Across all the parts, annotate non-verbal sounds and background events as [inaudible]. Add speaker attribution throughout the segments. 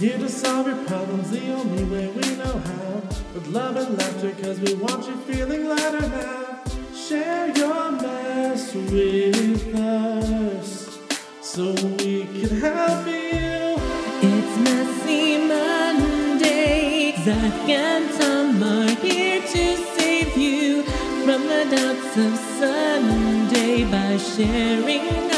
Speaker 1: Here to solve your problems the only way we know how. With love and laughter, cause we want you feeling lighter now. Share your mess with us so we can help you.
Speaker 2: It's Messy Monday. Zach and Tom are here to save you from the doubts of Sunday by sharing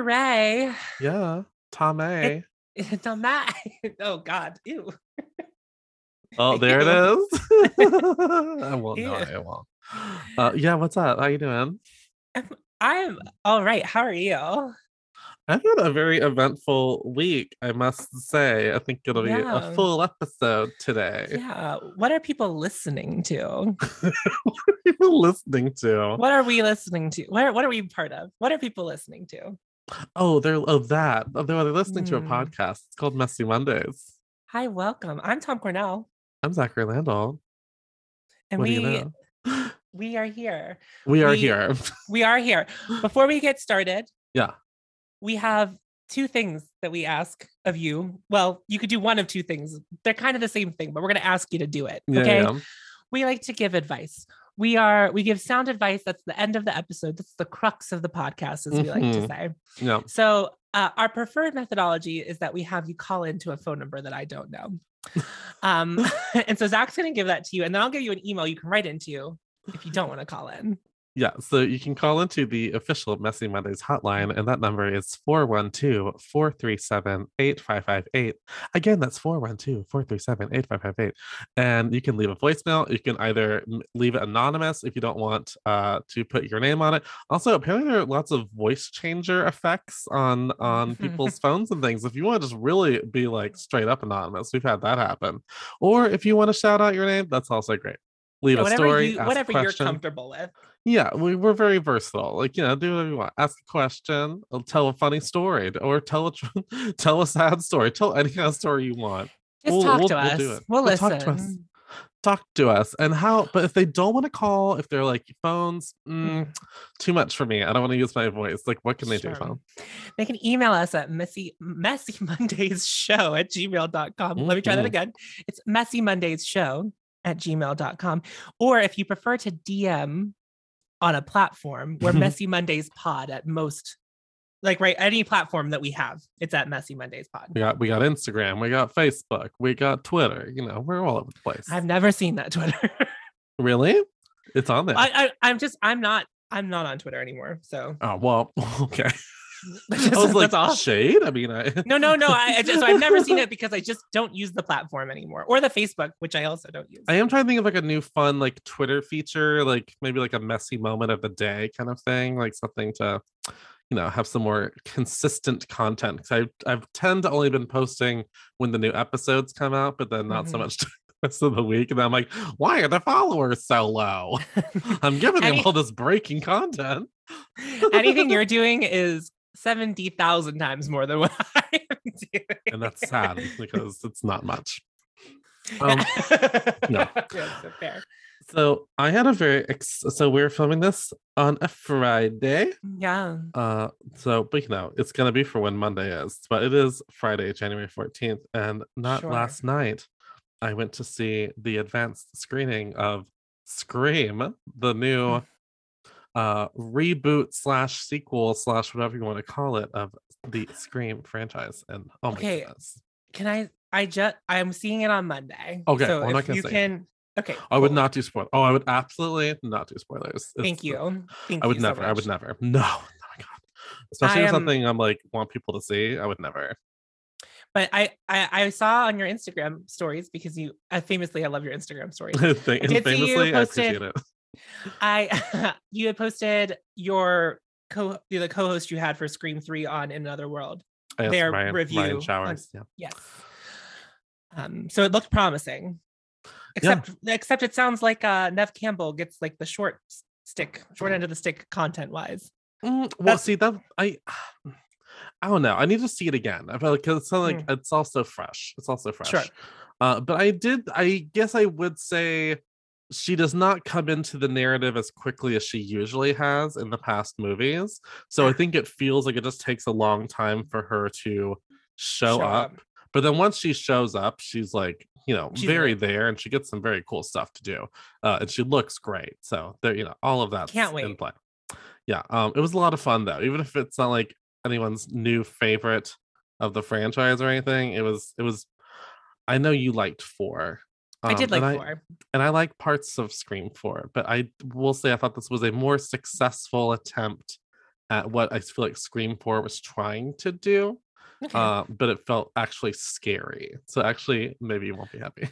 Speaker 2: Zachary.
Speaker 3: Yeah, Tom A. [laughs]
Speaker 2: Tom Matt. [laughs] Oh God. Ew.
Speaker 3: Oh, there it is. [laughs] I won't know.
Speaker 2: Ew.
Speaker 3: I won't. Uh, yeah, what's up? How you doing?
Speaker 2: I'm all right. How are you?
Speaker 3: I've had a very eventful week, I must say. I think it'll be
Speaker 2: Yeah.
Speaker 3: a full episode today.
Speaker 2: Yeah. What are people listening to?
Speaker 3: what are people listening to?
Speaker 2: What are we listening to? What are, what are we part of? What are people listening to?
Speaker 3: Oh, they're oh that. Oh, they're listening to a
Speaker 2: Hmm.
Speaker 3: podcast. It's called Messy Mondays.
Speaker 2: Hi, welcome. I'm Tom Cornell,
Speaker 3: I'm Zachary Landau.
Speaker 2: and
Speaker 3: what
Speaker 2: we
Speaker 3: you know? [gasps]
Speaker 2: we are here.
Speaker 3: We are
Speaker 2: we-
Speaker 3: here.
Speaker 2: We are here. [gasps] Before we get started,
Speaker 3: yeah.
Speaker 2: we have two things that we ask of you. Well, you could do one of two things. They're kind of the same thing, but we're going to ask you to do it.
Speaker 3: Yeah,
Speaker 2: Okay.
Speaker 3: yeah.
Speaker 2: we like to give advice. We are we give sound advice. That's the end of the episode. That's the crux of the podcast, as we like to
Speaker 3: Mhm.
Speaker 2: say.
Speaker 3: Yeah.
Speaker 2: So uh, our preferred methodology is that we have you call into a phone number that I don't know. [laughs] Um, [laughs] and so Zach's going to give that to you, and then I'll give you an email you can write into if you don't want to call in.
Speaker 3: Yeah, so you can call into the official Messy Mondays hotline, and that number is 412 437 8558. Again, that's 412 437 8558. And you can leave a voicemail. You can either leave it anonymous if you don't want uh, to put your name on it. Also, apparently, there are lots of voice changer effects on, on people's [laughs] phones and things. If you want to just really be like straight up anonymous, we've had that happen. Or if you want to shout out your name, that's also great. Leave a
Speaker 2: whatever
Speaker 3: story,
Speaker 2: you,
Speaker 3: ask a
Speaker 2: whatever you're comfortable with.
Speaker 3: Yeah, we, we're very versatile. Like, you know, do whatever you want. Ask a question, or tell a funny story, or tell a [laughs] tell a sad story. Tell any kind of story you want.
Speaker 2: Just
Speaker 3: We'll-
Speaker 2: talk
Speaker 3: we'll-
Speaker 2: to
Speaker 3: we'll
Speaker 2: us.
Speaker 3: do it.
Speaker 2: We'll
Speaker 3: We'll
Speaker 2: listen.
Speaker 3: talk to us. Talk to us. And how, but if they don't want to call, if they're like phones, mm, too much for me. I don't want to use my voice. Like, what can they do? Phone?
Speaker 2: They can email us at messy messy [laughs] mondays show at gmail.com. Let me try that
Speaker 3: Mhm.
Speaker 2: again. It's messy mondays show at gmail.com. Or if you prefer to DM on a platform, we're mm-hmm. messy mondays pod at most, like right, any platform that we have, it's at messy mondays pod.
Speaker 3: We got we got Instagram, we got Facebook, we got Twitter. You know, we're all over the place.
Speaker 2: I've never seen that Twitter. [laughs]
Speaker 3: really? It's on there.
Speaker 2: I, I I'm just I'm not I'm not on Twitter anymore. So
Speaker 3: oh well, [laughs] okay. [laughs]
Speaker 2: that's,
Speaker 3: I was like [laughs]
Speaker 2: all.
Speaker 3: shade. I mean, I [laughs]
Speaker 2: No, no, no. I, I just so I've never seen it because I just don't use the platform anymore, or the Facebook, which I also don't use.
Speaker 3: I am trying to think of like a new fun like Twitter feature, like maybe like a messy moment of the day kind of thing, like something to, you know, have some more consistent content. Because I I've tend to only been posting when the new episodes come out, but then not so
Speaker 2: Mhm.
Speaker 3: much the rest of the week. And I'm like, why are the followers so low? I'm giving them all this breaking content.
Speaker 2: Anything you're doing is seventy thousand times more than what [laughs] I am doing,
Speaker 3: and that's sad because it's not much. [laughs] Um, no.
Speaker 2: Yes, so fair.
Speaker 3: so I had a very ex- so we're filming this on a Friday.
Speaker 2: Yeah.
Speaker 3: Uh, so but you know it's gonna be for when Monday is, but it is Friday, January fourteenth, and not
Speaker 2: Sure.
Speaker 3: last night. I went to see the advanced screening of Scream, the new uh reboot slash sequel slash whatever you want to call it of the Scream franchise. And oh my
Speaker 2: Okay,
Speaker 3: goodness,
Speaker 2: Can I? I just I'm seeing it on Monday.
Speaker 3: Okay,
Speaker 2: So
Speaker 3: well, I'm not
Speaker 2: if you
Speaker 3: say.
Speaker 2: can. Okay.
Speaker 3: I would not do spoil. Oh, I would absolutely not do spoilers. It's
Speaker 2: Thank you. Thank
Speaker 3: I would
Speaker 2: you so
Speaker 3: never. I would never. No. [laughs] Oh my god. Especially
Speaker 2: I am-
Speaker 3: something I'm like want people to see. I would never.
Speaker 2: But I, I I saw on your Instagram stories because you uh, famously I love your Instagram stories. [laughs]
Speaker 3: Thank-
Speaker 2: did see you
Speaker 3: famously, I
Speaker 2: posted-
Speaker 3: appreciate it.
Speaker 2: I [laughs] you had posted your co the co-host you had for Scream Three on In Another World.
Speaker 3: Yes,
Speaker 2: their
Speaker 3: Ryan,
Speaker 2: review
Speaker 3: Ryan
Speaker 2: on-
Speaker 3: Yeah.
Speaker 2: Yes. Um. So it looked promising. Except except it sounds like uh Nev Campbell gets like the short stick, short end of the stick content wise.
Speaker 3: Mm, well,
Speaker 2: That's-
Speaker 3: see that I [sighs] I don't know. I need to see it again. I feel like it's like
Speaker 2: Mm.
Speaker 3: it's also fresh. It's also fresh.
Speaker 2: Sure.
Speaker 3: Uh, but I did. I guess I would say she does not come into the narrative as quickly as she usually has in the past movies. So I think it feels like it just takes a long time for her to show,
Speaker 2: Show
Speaker 3: up.
Speaker 2: up.
Speaker 3: But then once she shows up, she's like, you know,
Speaker 2: She's
Speaker 3: very there, and she gets some very cool stuff to do. Uh, and she looks great. So there, you know, all of that
Speaker 2: Can't
Speaker 3: in
Speaker 2: wait.
Speaker 3: play. Yeah, um, it was a lot of fun though. Even if it's not like anyone's new favorite of the franchise or anything, it was. It was. I know you liked four.
Speaker 2: I did
Speaker 3: um,
Speaker 2: like
Speaker 3: and I,
Speaker 2: four.
Speaker 3: and I like parts of Scream 4, but I will say I thought this was a more successful attempt at what I feel like Scream 4 was trying to do.
Speaker 2: Okay.
Speaker 3: Uh, but it felt actually scary. So actually, maybe you won't be happy.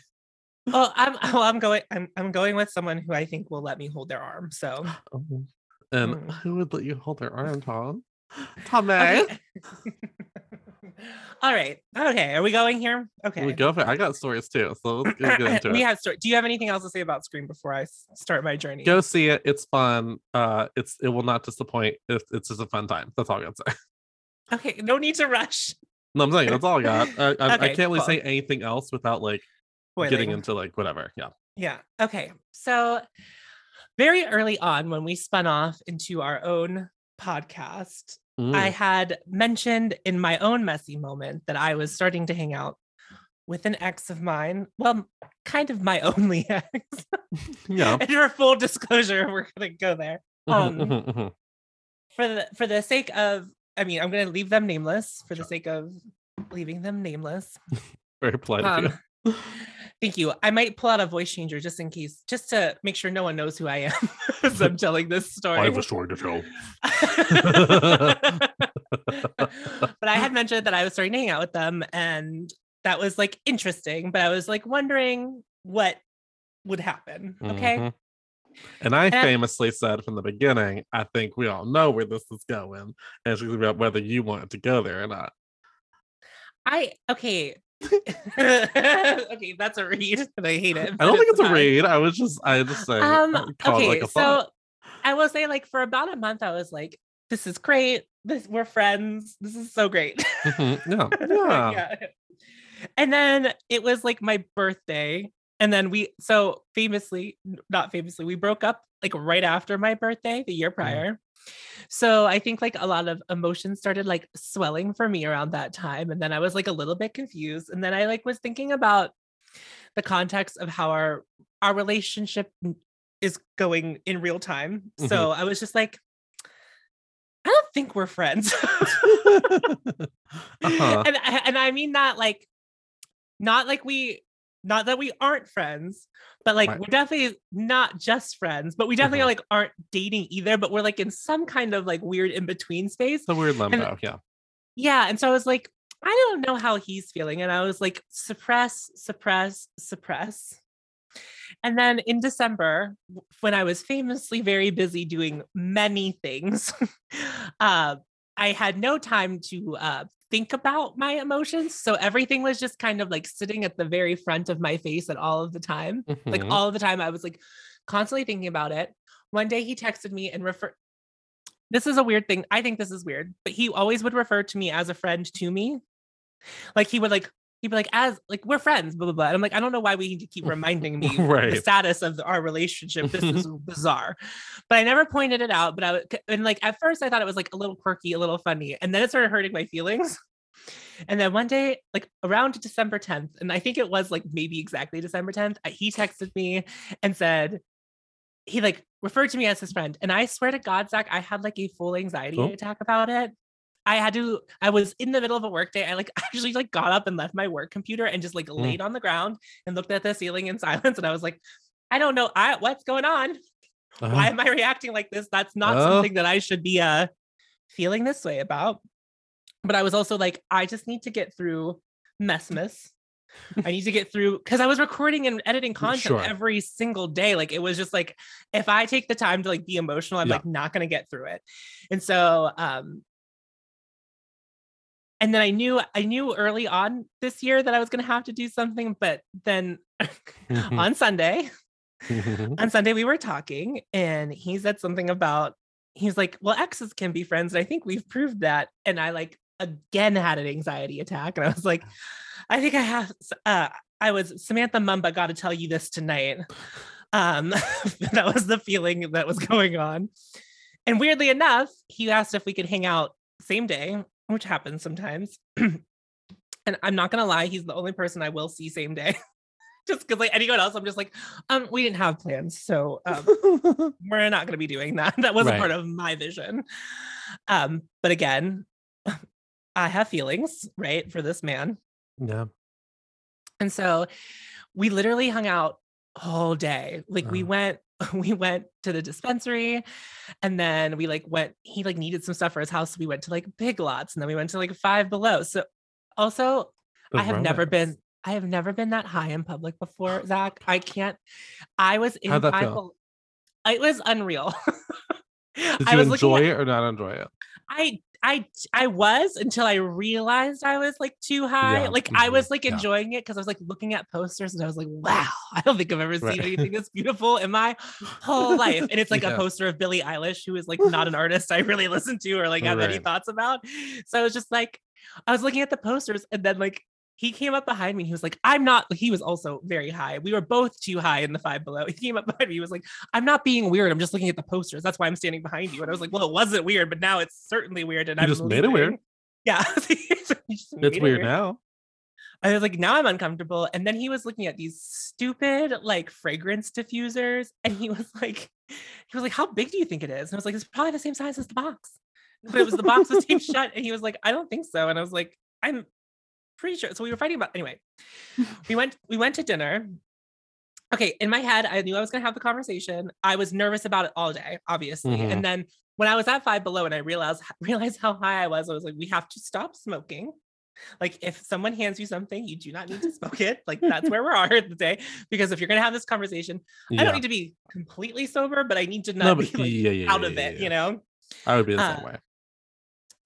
Speaker 2: well, I'm [laughs] well, I'm going I'm I'm going with someone who I think will let me hold their arm. So [gasps]
Speaker 3: And
Speaker 2: Mm.
Speaker 3: who would let you hold their arm, Tom? Tommy.
Speaker 2: okay. [laughs] All right. Okay. Are we going here? Okay.
Speaker 3: We go for. I got stories too. So let's get [clears throat] into
Speaker 2: we have story. Do you have anything else to say about Scream before I start my journey?
Speaker 3: Go see it. It's fun. Uh, it's it will not disappoint. It's, it's just a fun time. That's all I gotta say. [laughs]
Speaker 2: Okay. No need to rush.
Speaker 3: No, I'm saying that's all I got. [laughs] I, I, I can't really
Speaker 2: cool.
Speaker 3: say anything else without like getting into like whatever. Yeah.
Speaker 2: Yeah. Okay. So, very early on, when we spun off into our own podcast, I
Speaker 3: Mm.
Speaker 2: had mentioned in my own messy moment that I was starting to hang out with an ex of mine. Well, kind of my [laughs] only ex.
Speaker 3: yeah.
Speaker 2: and for full disclosure, we're gonna go there. Um,
Speaker 3: Mhm, mhm, mhm.
Speaker 2: for the for the sake of, I mean, I'm gonna leave them nameless for the sake of leaving them nameless. [laughs]
Speaker 3: Very polite.
Speaker 2: Um, [laughs] thank you. I might pull out a voice changer just in case, just to make sure no one knows who I am [laughs] as I'm telling this story.
Speaker 3: I have a story to tell. [laughs]
Speaker 2: but I had mentioned that I was starting to hang out with them, and that was like interesting. But I was like wondering what would happen. Okay.
Speaker 3: Mhm. And I famously said from the beginning, I think we all know where this is going. And it's about whether you want it to go there or not.
Speaker 2: I okay. [laughs] okay, that's a read, and I hate it.
Speaker 3: I don't think it's a read. I was just, I just say,
Speaker 2: Um.
Speaker 3: I called it
Speaker 2: Okay.
Speaker 3: like a
Speaker 2: so. I will say, like, for about a month, I was like, "This is great. This we're friends. This is so great."
Speaker 3: Mhm, [laughs] yeah, yeah.
Speaker 2: yeah. And then it was like my birthday. And then we, so famously, not famously, we broke up like right after my birthday, the year prior. So I think like a lot of emotions started like swelling for me around that time. And then I was like a little bit confused. And then I like was thinking about the context of how our our relationship is going in real time. So I was just like, I don't think we're friends. [laughs]
Speaker 3: uh-huh. [laughs]
Speaker 2: and and I mean that like not like we not that we aren't friends, but like
Speaker 3: Right.
Speaker 2: we're definitely not just friends, but we definitely
Speaker 3: Mhm.
Speaker 2: like aren't dating either, but we're like in some kind of like weird in between space.
Speaker 3: The weird limbo. yeah.
Speaker 2: Yeah, and so I was like I don't know how he's feeling and I was like suppress, suppress, suppress. And then in December, when I was famously very busy doing many things, [laughs] uh, I had no time to uh, think about my emotions. So everything was just kind of like sitting at the very front of my face at all of the time. Like
Speaker 3: Mhm.
Speaker 2: all of the time, I was like constantly thinking about it. One day he texted me and refer. This is a weird thing. I think this is weird, but he always would refer to me as a friend to me. Like he would like he'd be like as like we're friends, blah blah blah. And I'm like I don't know why we need to keep reminding me [laughs]
Speaker 3: right.
Speaker 2: the status of the- our relationship. This is [laughs] bizarre, but I never pointed it out. But I would and like at first I thought it was like a little quirky, a little funny, and then it started hurting my feelings. And then one day, like around December 10th, and I think it was like maybe exactly December 10th, uh, he texted me and said, he like referred to me as his friend. And I swear to God, Zach, I had like a full anxiety
Speaker 3: Oh.
Speaker 2: attack about it. I had to, I was in the middle of a work day. I like [laughs] actually like got up and left my work computer and just like
Speaker 3: Mm.
Speaker 2: laid on the ground and looked at the ceiling in [laughs] silence. And I was like, I don't know. I what's going on?
Speaker 3: Uh-huh.
Speaker 2: Why am I reacting like this? That's not
Speaker 3: Oh.
Speaker 2: something that I should be uh feeling this way about. But I was also like, I just need to get through Messmas. I need to get through [laughs] because I was recording and editing content
Speaker 3: Sure.
Speaker 2: every single day. Like it was just like if I take the time to like be emotional, I'm
Speaker 3: Yeah.
Speaker 2: like not gonna get through it. And so um and then I knew I knew early on this year that I was gonna have to do something, but then [laughs]
Speaker 3: Mhm.
Speaker 2: on Sunday,
Speaker 3: Mhm.
Speaker 2: on Sunday we were talking and he said something about he's like, well, exes can be friends. And I think we've proved that. And I like again had an anxiety attack. And I was like, I think I have uh I was Samantha Mumba got to tell you this tonight. Um [laughs] that was the feeling that was going on. And weirdly enough, he asked if we could hang out same day, which happens sometimes. [clears throat] and I'm not gonna lie, he's the only person I will see same day. [laughs] just because like anyone else, I'm just like, um, we didn't have plans. So um [laughs] we're not gonna be doing that. [laughs] That wasn't
Speaker 3: Right.
Speaker 2: part of my vision. Um, but again, I have feelings, right, for this man.
Speaker 3: yeah.
Speaker 2: And so we literally hung out all day. Like we
Speaker 3: Oh.
Speaker 2: went [laughs] we went to the dispensary and then we like went he like needed some stuff for his house. So we went to like Big Lots and then we went to like Five Below. So also
Speaker 3: The
Speaker 2: I have never been I have never been that high in public before, [gasps] Zach. I can't I was in
Speaker 3: How'd that
Speaker 2: Five
Speaker 3: feel?
Speaker 2: Below- It was unreal. [laughs]
Speaker 3: Did
Speaker 2: I
Speaker 3: you enjoy
Speaker 2: at-
Speaker 3: it or not enjoy it?
Speaker 2: I I I was until I realized I was like too high.
Speaker 3: Yeah,
Speaker 2: Like I
Speaker 3: mhm,
Speaker 2: was like
Speaker 3: yeah.
Speaker 2: enjoying it because I was like looking at posters and I was like, wow, [laughs] I don't think I've ever seen
Speaker 3: Right.
Speaker 2: anything this [laughs] beautiful in my whole life. And it's like
Speaker 3: Yeah.
Speaker 2: a poster of Billie Eilish, who is like not an [laughs] artist I really listen to or like have any thoughts about. So I was just like, I was looking at the posters and then like he came up behind me. and He was like, I'm not, he was also very high. We were both too high in the five below. He came up behind me. He was like, I'm not being weird. I'm just looking at the posters. That's why I'm standing behind you. And I was like, well, it wasn't weird, but now it's certainly weird. And I'm
Speaker 3: just made it weird.
Speaker 2: Yeah.
Speaker 3: It's
Speaker 2: it
Speaker 3: weird now.
Speaker 2: I was like, now I'm uncomfortable. And then he was looking at these stupid like fragrance diffusers. And he was like, he was like, how big do you think it is? And I was like, it's probably the same size as the box. But it was the box was taped shut. And he was like, I don't think so. And I was like, I'm pretty sure. So we were fighting about anyway. [laughs] We went, we went to dinner. Okay, in my head, I knew I was gonna have the conversation. I was nervous about it all day, obviously.
Speaker 3: Mhm.
Speaker 2: And then when I was at five below and I realized [laughs] realized how high I was, I was like, we have to stop smoking. Like if someone hands you something, you do not need to smoke it. Like that's [laughs] where we are at the day. Because if you're gonna have this conversation, I don't need to be completely sober, but I need to
Speaker 3: No,
Speaker 2: not
Speaker 3: but
Speaker 2: be like,
Speaker 3: yeah, yeah,
Speaker 2: out
Speaker 3: yeah,
Speaker 2: of
Speaker 3: yeah,
Speaker 2: it,
Speaker 3: yeah.
Speaker 2: you know?
Speaker 3: I would be the
Speaker 2: Uh,
Speaker 3: same way.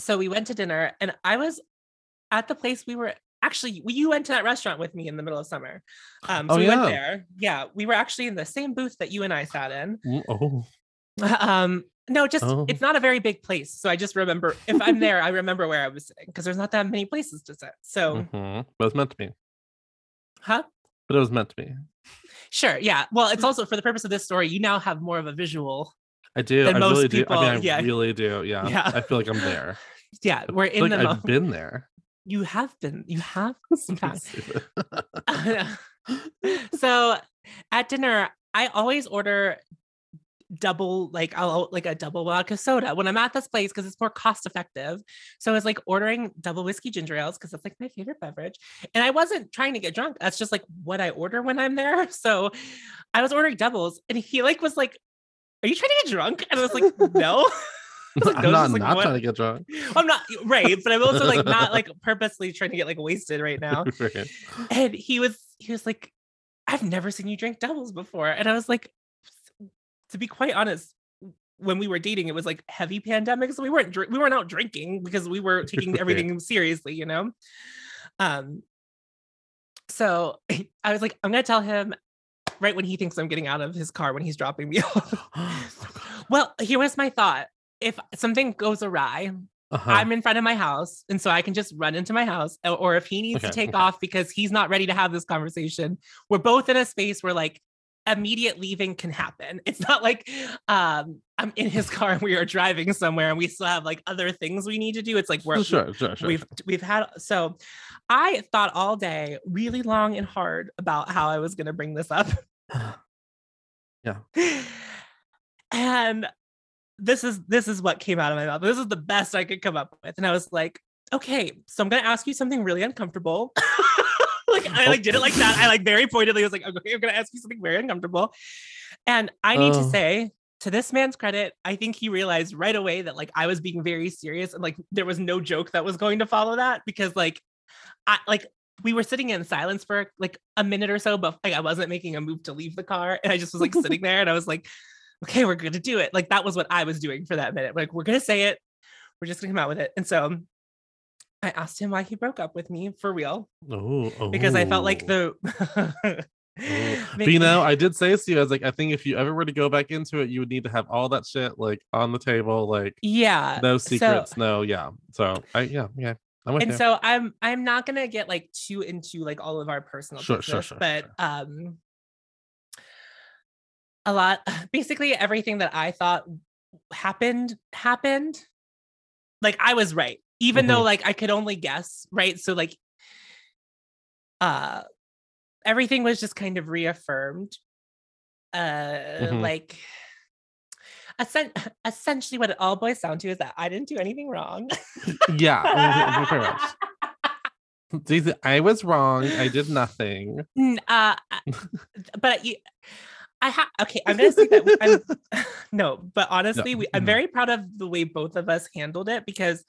Speaker 2: So we went to dinner and I was at the place we were actually you went to that restaurant with me in the middle of summer. Um so
Speaker 3: Oh,
Speaker 2: we
Speaker 3: yeah.
Speaker 2: went there. Yeah, we were actually in the same booth that you and I sat in.
Speaker 3: Mm, Oh, [laughs]
Speaker 2: Um no, just
Speaker 3: Oh.
Speaker 2: it's not a very big place. So I just remember if I'm there, I remember where I was sitting because there's not that many places to sit. So,
Speaker 3: mhm. but it was meant to be.
Speaker 2: huh?
Speaker 3: But it was meant to be.
Speaker 2: Sure. Yeah. Well, it's also for the purpose of this story, you now have more of a visual.
Speaker 3: I do.
Speaker 2: Than
Speaker 3: I
Speaker 2: most
Speaker 3: really do. I
Speaker 2: people,
Speaker 3: mean, I
Speaker 2: yeah.
Speaker 3: really do. Yeah.
Speaker 2: Yeah.
Speaker 3: I feel like I'm there. [laughs]
Speaker 2: Yeah, we're in
Speaker 3: like
Speaker 2: the
Speaker 3: I've been there.
Speaker 2: You have been. You have [laughs] fact.
Speaker 3: Stupid. [laughs] [laughs]
Speaker 2: so at dinner, I always order double like I'll like a double vodka soda when I'm at this place because it's more cost effective. So it's like ordering double whiskey ginger ales because that's like my favorite beverage. And I wasn't trying to get drunk. That's just like what I order when I'm there. So I was ordering doubles and he like was like, Are you trying to get drunk? And I was like, No. [laughs] like,
Speaker 3: I'm not,
Speaker 2: like,
Speaker 3: not
Speaker 2: what?
Speaker 3: trying to get drunk. [laughs]
Speaker 2: I'm not right, but I'm also like not like purposely trying to get like wasted right [laughs] now
Speaker 3: Right.
Speaker 2: and he was he was like i've never seen you drink doubles before and i was like to be quite honest when we were dating it was like heavy pandemic so we weren't we weren't out drinking because we were taking everything seriously you know um so i was like i'm gonna tell him right when he thinks i'm getting out of his car when he's dropping me off [gasps] well here was my thought if something goes awry
Speaker 3: Uh-huh.
Speaker 2: I'm in front of my house, and so I can just run into my house. Or if he needs to take
Speaker 3: okay.
Speaker 2: off because he's not ready to have this conversation, we're both in a space where like immediate leaving can happen. It's not like um I'm in his [laughs] car and we are driving somewhere and we still have like other things we need to do. It's like we're
Speaker 3: sure, sure, sure.
Speaker 2: we've we've had so I thought all day really long and hard about how I was gonna bring this up. [sighs]
Speaker 3: Yeah. [sighs]
Speaker 2: And this is this is what came out of my mouth. This is the best I could come up with. And I was like, okay, so I'm gonna ask you something really uncomfortable. [laughs] like I like did it like that. I like very pointedly was like, okay, I'm gonna ask you something very uncomfortable. And I need to say, to this man's credit, I think he realized right away that like I was being very serious and like there was no joke that was going to follow that because like I like we were sitting in silence for like a minute or so, but like I wasn't making a move to leave the car. And I just was like sitting [laughs] there and I was like, okay, we're gonna do it. Like that was what I was doing for that minute. Like, we're gonna say it, we're just gonna come out with it. And so I asked him why he broke up with me for real
Speaker 3: oh,
Speaker 2: because I felt like
Speaker 3: oh.
Speaker 2: the [laughs]
Speaker 3: But you know, I did say to you, I was like, I think if you ever were to go back into it, you would need to have all that shit like on the table, like
Speaker 2: yeah.
Speaker 3: no
Speaker 2: so-
Speaker 3: secrets, no, yeah. So I, yeah, yeah, I'm with
Speaker 2: and
Speaker 3: you.
Speaker 2: so I'm I'm not gonna get like too into like all of our personal
Speaker 3: Sure, sure,
Speaker 2: business,
Speaker 3: sure,
Speaker 2: but
Speaker 3: sure.
Speaker 2: um a lot [laughs] basically everything that I thought happened happened. Like I was right, even though
Speaker 3: Mhm.
Speaker 2: like I could only guess, right? So like uh everything was just kind of reaffirmed. Uh
Speaker 3: Mhm.
Speaker 2: like essen- [laughs] essentially what it all boils down to is that I didn't do anything wrong.
Speaker 3: yeah, pretty much. [laughs] I was wrong. I did nothing.
Speaker 2: Uh, but you, I have okay. I'm gonna say that I'm [laughs] [laughs] no, but honestly, we, I'm
Speaker 3: mhm.
Speaker 2: very proud of the way both of us handled it because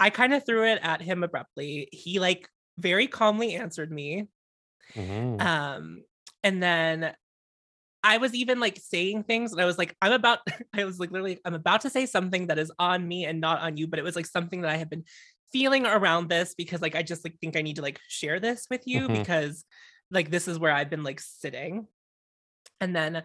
Speaker 2: I kind of threw it at him abruptly. He like very calmly answered me,
Speaker 3: Mhm.
Speaker 2: um, and then I was even like saying things, and I was like, I'm about. [laughs] I was like literally, I'm about to say something that is on me and not on you, but it was like something that I have been feeling around this because like I just like think I need to like share this with you
Speaker 3: Mhm.
Speaker 2: because like this is where I've been like sitting. And then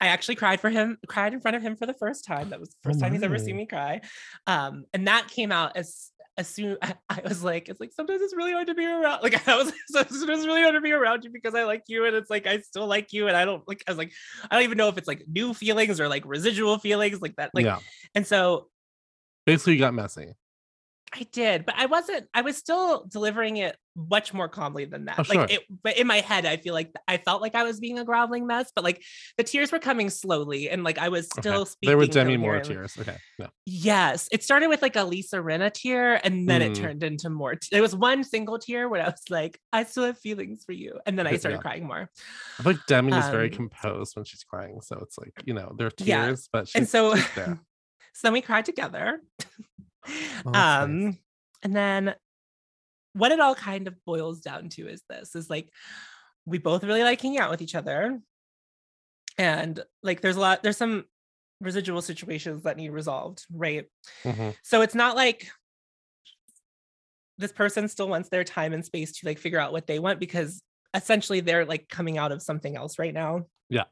Speaker 2: I actually cried for him, cried in front of him for the first time. That was the
Speaker 3: Oh,
Speaker 2: first time he's ever seen me cry. Um, and that came out as as soon I, [laughs] I was like, it's like sometimes it's really hard to be around. Like [laughs] I was sometimes it's really hard to be around you because I like you and it's like I still like you and I don't like I was like I don't even know if it's like new feelings or like residual feelings like that. Like
Speaker 3: yeah,
Speaker 2: and so
Speaker 3: basically, you got messy.
Speaker 2: I did, but I wasn't. I was still delivering it much more calmly than that.
Speaker 3: Oh,
Speaker 2: like
Speaker 3: sure.
Speaker 2: it, but in my head, I feel like I felt like I was being a groveling mess, but like the tears were coming slowly, and like I was
Speaker 3: Okay.
Speaker 2: still speaking.
Speaker 3: There were Demi Moore tears. Okay, no.
Speaker 2: Yes, it started with like a Lisa Rinna tear, and then it
Speaker 3: Mm.
Speaker 2: turned into more. T- there was one single tear where I was like, "I still have feelings for you," and then I
Speaker 3: Yeah.
Speaker 2: started crying more.
Speaker 3: I feel like Demi is very
Speaker 2: Um,
Speaker 3: composed when she's crying, so it's like you know there are
Speaker 2: Yeah,
Speaker 3: tears, but she's,
Speaker 2: and so,
Speaker 3: she's there. [laughs]
Speaker 2: so then we cried together.
Speaker 3: Oh, that's nice.
Speaker 2: um, and then what it all kind of boils down to is this: is like we both really like hanging out with each other, and like there's a lot, there's some residual situations that need resolved, right?
Speaker 3: Mhm.
Speaker 2: So it's not like this person still wants their time and space to like figure out what they want because essentially they're like coming out of something else right now.
Speaker 3: Yeah.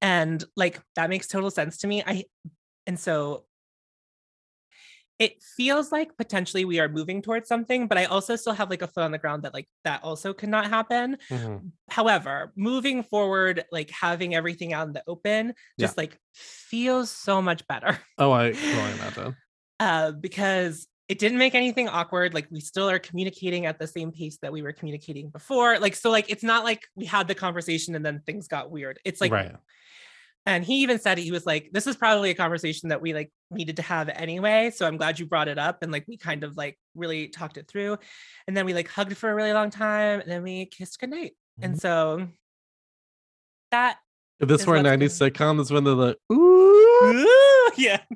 Speaker 2: And like that makes total sense to me. I and so it feels like potentially we are moving towards something, but I also still have like a foot on the ground that like that also could not happen.
Speaker 3: Mhm.
Speaker 2: However, moving forward, like having everything out in the open
Speaker 3: Yeah.
Speaker 2: just like feels so much better. [laughs]
Speaker 3: Oh, I can imagine.
Speaker 2: uh, because it didn't make anything awkward. Like we still are communicating at the same pace that we were communicating before. Like so, like it's not like we had the conversation and then things got weird. It's like,
Speaker 3: right.
Speaker 2: And he even said it, he was like, "This is probably a conversation that we like needed to have anyway." So I'm glad you brought it up and like we kind of like really talked it through, and then we like hugged for a really long time, and then we kissed goodnight.
Speaker 3: Mhm.
Speaker 2: And so that
Speaker 3: If this
Speaker 2: is
Speaker 3: were a 90s
Speaker 2: gonna-
Speaker 3: sitcom, this when they're like, ooh,
Speaker 2: yeah. [laughs]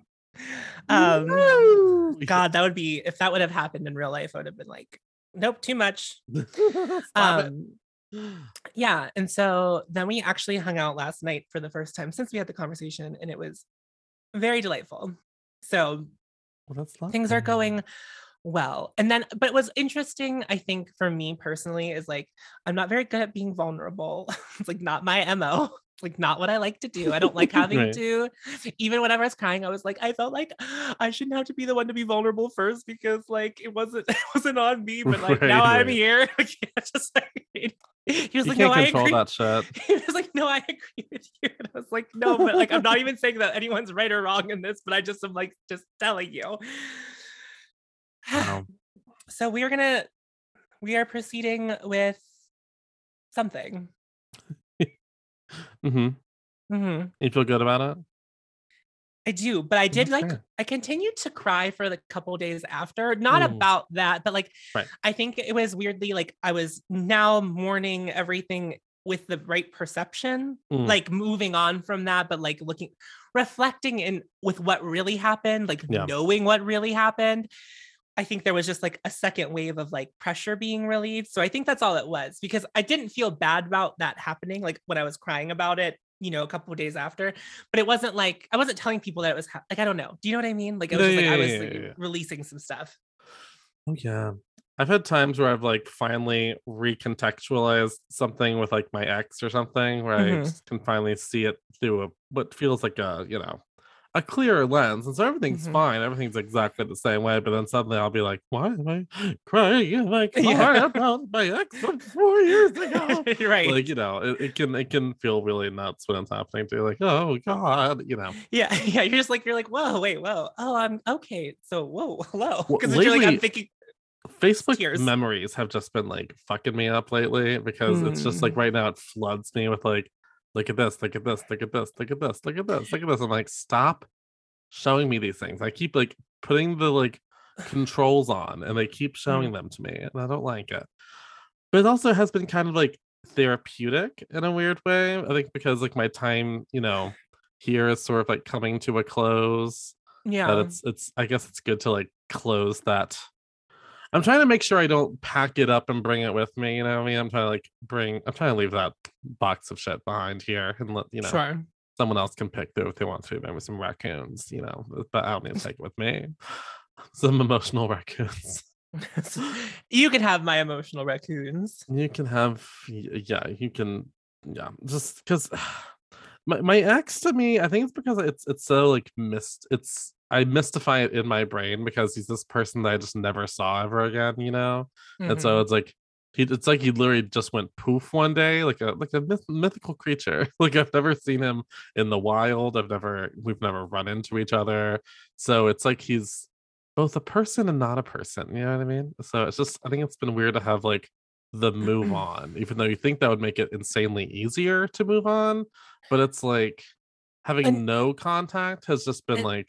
Speaker 2: Um,
Speaker 3: woo."
Speaker 2: God, that would be if that would have happened in real life, I would have been like, nope, too much. [laughs]
Speaker 3: Stop it.
Speaker 2: Yeah. And so then we actually hung out last night for the first time since we had the conversation, and it was very delightful. So
Speaker 3: Well,
Speaker 2: things are going well. And then, but what's interesting, I think, for me personally, is like I'm not very good at being vulnerable. [laughs] it's like not my MO. Like not what I like to do. I don't like [laughs] having
Speaker 3: Right.
Speaker 2: to. Even when I was crying, I was like, I felt like [gasps] I shouldn't have to be the one to be vulnerable first because like it wasn't [laughs] it wasn't on me. But like now
Speaker 3: Right,
Speaker 2: I'm here. [laughs] Like, just like he was
Speaker 3: You
Speaker 2: like,
Speaker 3: can't
Speaker 2: no, I
Speaker 3: control
Speaker 2: agree.
Speaker 3: that shit.
Speaker 2: He was like, no, I agree with you. And I was like, no, but like I'm not even saying that anyone's right or wrong in this, but I just am like just telling you.
Speaker 3: Wow. [sighs]
Speaker 2: so we are gonna we are proceeding with something.
Speaker 3: Hmm
Speaker 2: hmm
Speaker 3: You feel good about it?
Speaker 2: I do, but I did
Speaker 3: That's
Speaker 2: like. I continued to cry for the couple days after. Not
Speaker 3: Mm.
Speaker 2: about that, but like
Speaker 3: Right.
Speaker 2: I think it was weirdly like I was now mourning everything with the right perception,
Speaker 3: Mm.
Speaker 2: like moving on from that, but like looking reflecting in with what really happened, like
Speaker 3: Yeah.
Speaker 2: knowing what really happened. I think there was just like a second wave of like pressure being relieved. So I think that's all it was because I didn't feel bad about that happening, like when I was crying about it, you know, a couple of days after. But it wasn't like I wasn't telling people that it was hap- like I don't know. Do you know what I mean? Like it was
Speaker 3: Yeah,
Speaker 2: just like
Speaker 3: yeah,
Speaker 2: I was like,
Speaker 3: yeah,
Speaker 2: releasing some stuff.
Speaker 3: Oh yeah. I've had times where I've like finally recontextualized something with like my ex or something where I
Speaker 2: Mhm.
Speaker 3: just can finally see it through a what feels like a, you know, a clearer lens. And so everything's
Speaker 2: Mhm.
Speaker 3: fine. Everything's exactly the same way. But then suddenly I'll be like, why am I crying in my car
Speaker 2: Yeah.
Speaker 3: about my ex from four years [laughs] ago?
Speaker 2: right.
Speaker 3: like, you know, it, it can it can feel really nuts when it's happening to you. Like, oh God, you know.
Speaker 2: yeah, [laughs] yeah. You're just like you're like, whoa, wait, whoa. Oh, I'm okay. So whoa, [laughs] hello.
Speaker 3: Well,
Speaker 2: Because you're like, I'm thinking
Speaker 3: Facebook
Speaker 2: Tears.
Speaker 3: memories have just been like fucking me up lately because it's just like
Speaker 2: Mm.
Speaker 3: right now it floods me with like, look at this, look at this, look at this, look at this, look at this, look at this. I'm like, stop showing me these things. I keep like putting the like controls on and they keep mm-hmm. showing them to me and I don't like it. But it also has been kind of like therapeutic in a weird way. I think because like my time, you know, here is sort of like coming to a close
Speaker 2: yeah.
Speaker 3: that it's it's I guess it's good to like close that. I'm trying to make sure I don't pack it up and bring it with me. You know what I mean? I'm trying to like bring. I'm trying to leave that box of shit behind here and let you know
Speaker 2: Sure.
Speaker 3: someone else can pick through if they want to. Maybe some raccoons. You know, but I don't need to take it with me. [laughs] Some emotional raccoons. [laughs]
Speaker 2: you can have my emotional raccoons.
Speaker 3: You can have, yeah, you can, yeah, just because [sighs] my, my ex to me, I think it's because it's it's so like missed. It's I mystify it in my brain because he's this person that I just never saw ever again, you know, and so mm-hmm. it's like he, it's like he literally just went poof one day, like a like a myth, mythical creature. [laughs] like I've never seen him in the wild. I've never we've never run into each other. So it's like he's both a person and not a person. You know what I mean? So it's just I think it's been weird to have like the move [clears throat] on, even though you think that would make it insanely easier to move on, but it's like having
Speaker 2: And-
Speaker 3: no contact has just been
Speaker 2: and-
Speaker 3: like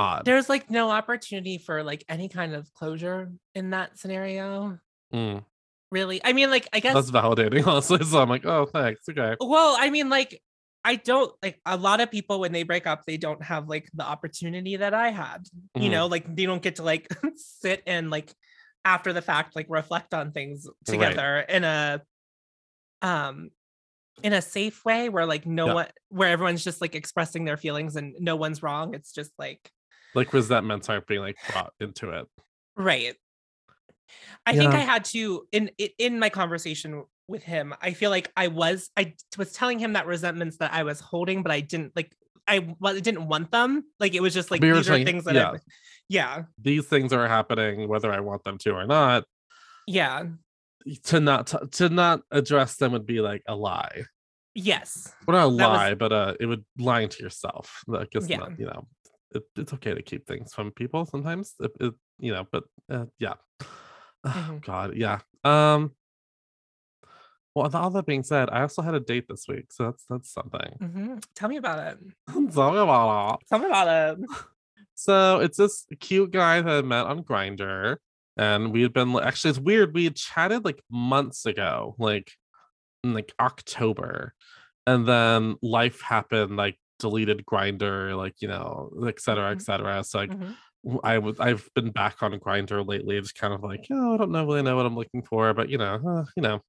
Speaker 3: odd.
Speaker 2: There's like no opportunity for like any kind of closure in that scenario.
Speaker 3: Mm,
Speaker 2: Really. I mean, like, I guess
Speaker 3: that's validating, [laughs] honestly. So I'm like, oh, thanks. Okay.
Speaker 2: Well, I mean, like, I don't like a lot of people when they break up, they don't have like the opportunity that I had. You
Speaker 3: Mhm.
Speaker 2: know, like they don't get to like [laughs] sit and like after the fact, like reflect on things
Speaker 3: Right.
Speaker 2: together in a um in a safe way where like no
Speaker 3: Yeah.
Speaker 2: one where everyone's just like expressing their feelings and no one's wrong. It's just like
Speaker 3: Like resentments aren't being like brought into it.
Speaker 2: Right. I think I had to in in my conversation with him. I feel like I was I was telling him that resentments that I was holding, but I didn't like I well, I didn't want them. Like it was just like
Speaker 3: were
Speaker 2: these are things that
Speaker 3: yeah.
Speaker 2: I, yeah
Speaker 3: These things are happening whether I want them to or not.
Speaker 2: yeah
Speaker 3: To not to, to not address them would be like a lie.
Speaker 2: yes
Speaker 3: Well, not a
Speaker 2: That was-
Speaker 3: lie, but uh, it would lying to yourself. Like it's
Speaker 2: Yeah.
Speaker 3: not, you know, it, it's okay to keep things from people sometimes. It, it, you know, but uh, yeah. [sighs]
Speaker 2: Mhm.
Speaker 3: God, yeah. Um. Well, with all that being said, I also had a date this week, so that's that's something.
Speaker 2: Mhm. [laughs] tell me about it
Speaker 3: Tell me about it.
Speaker 2: tell me about it
Speaker 3: So it's this cute guy that I met on Grindr, and we had been actually it's weird. We had chatted like months ago, like in like October, and then life happened, like deleted Grindr, like you know, et cetera, et
Speaker 2: Mhm.
Speaker 3: cetera. So like
Speaker 2: Mhm.
Speaker 3: w- I was I've been back on Grindr lately, it's kind of like, oh, I don't know really know what I'm looking for, but you know, uh, you know,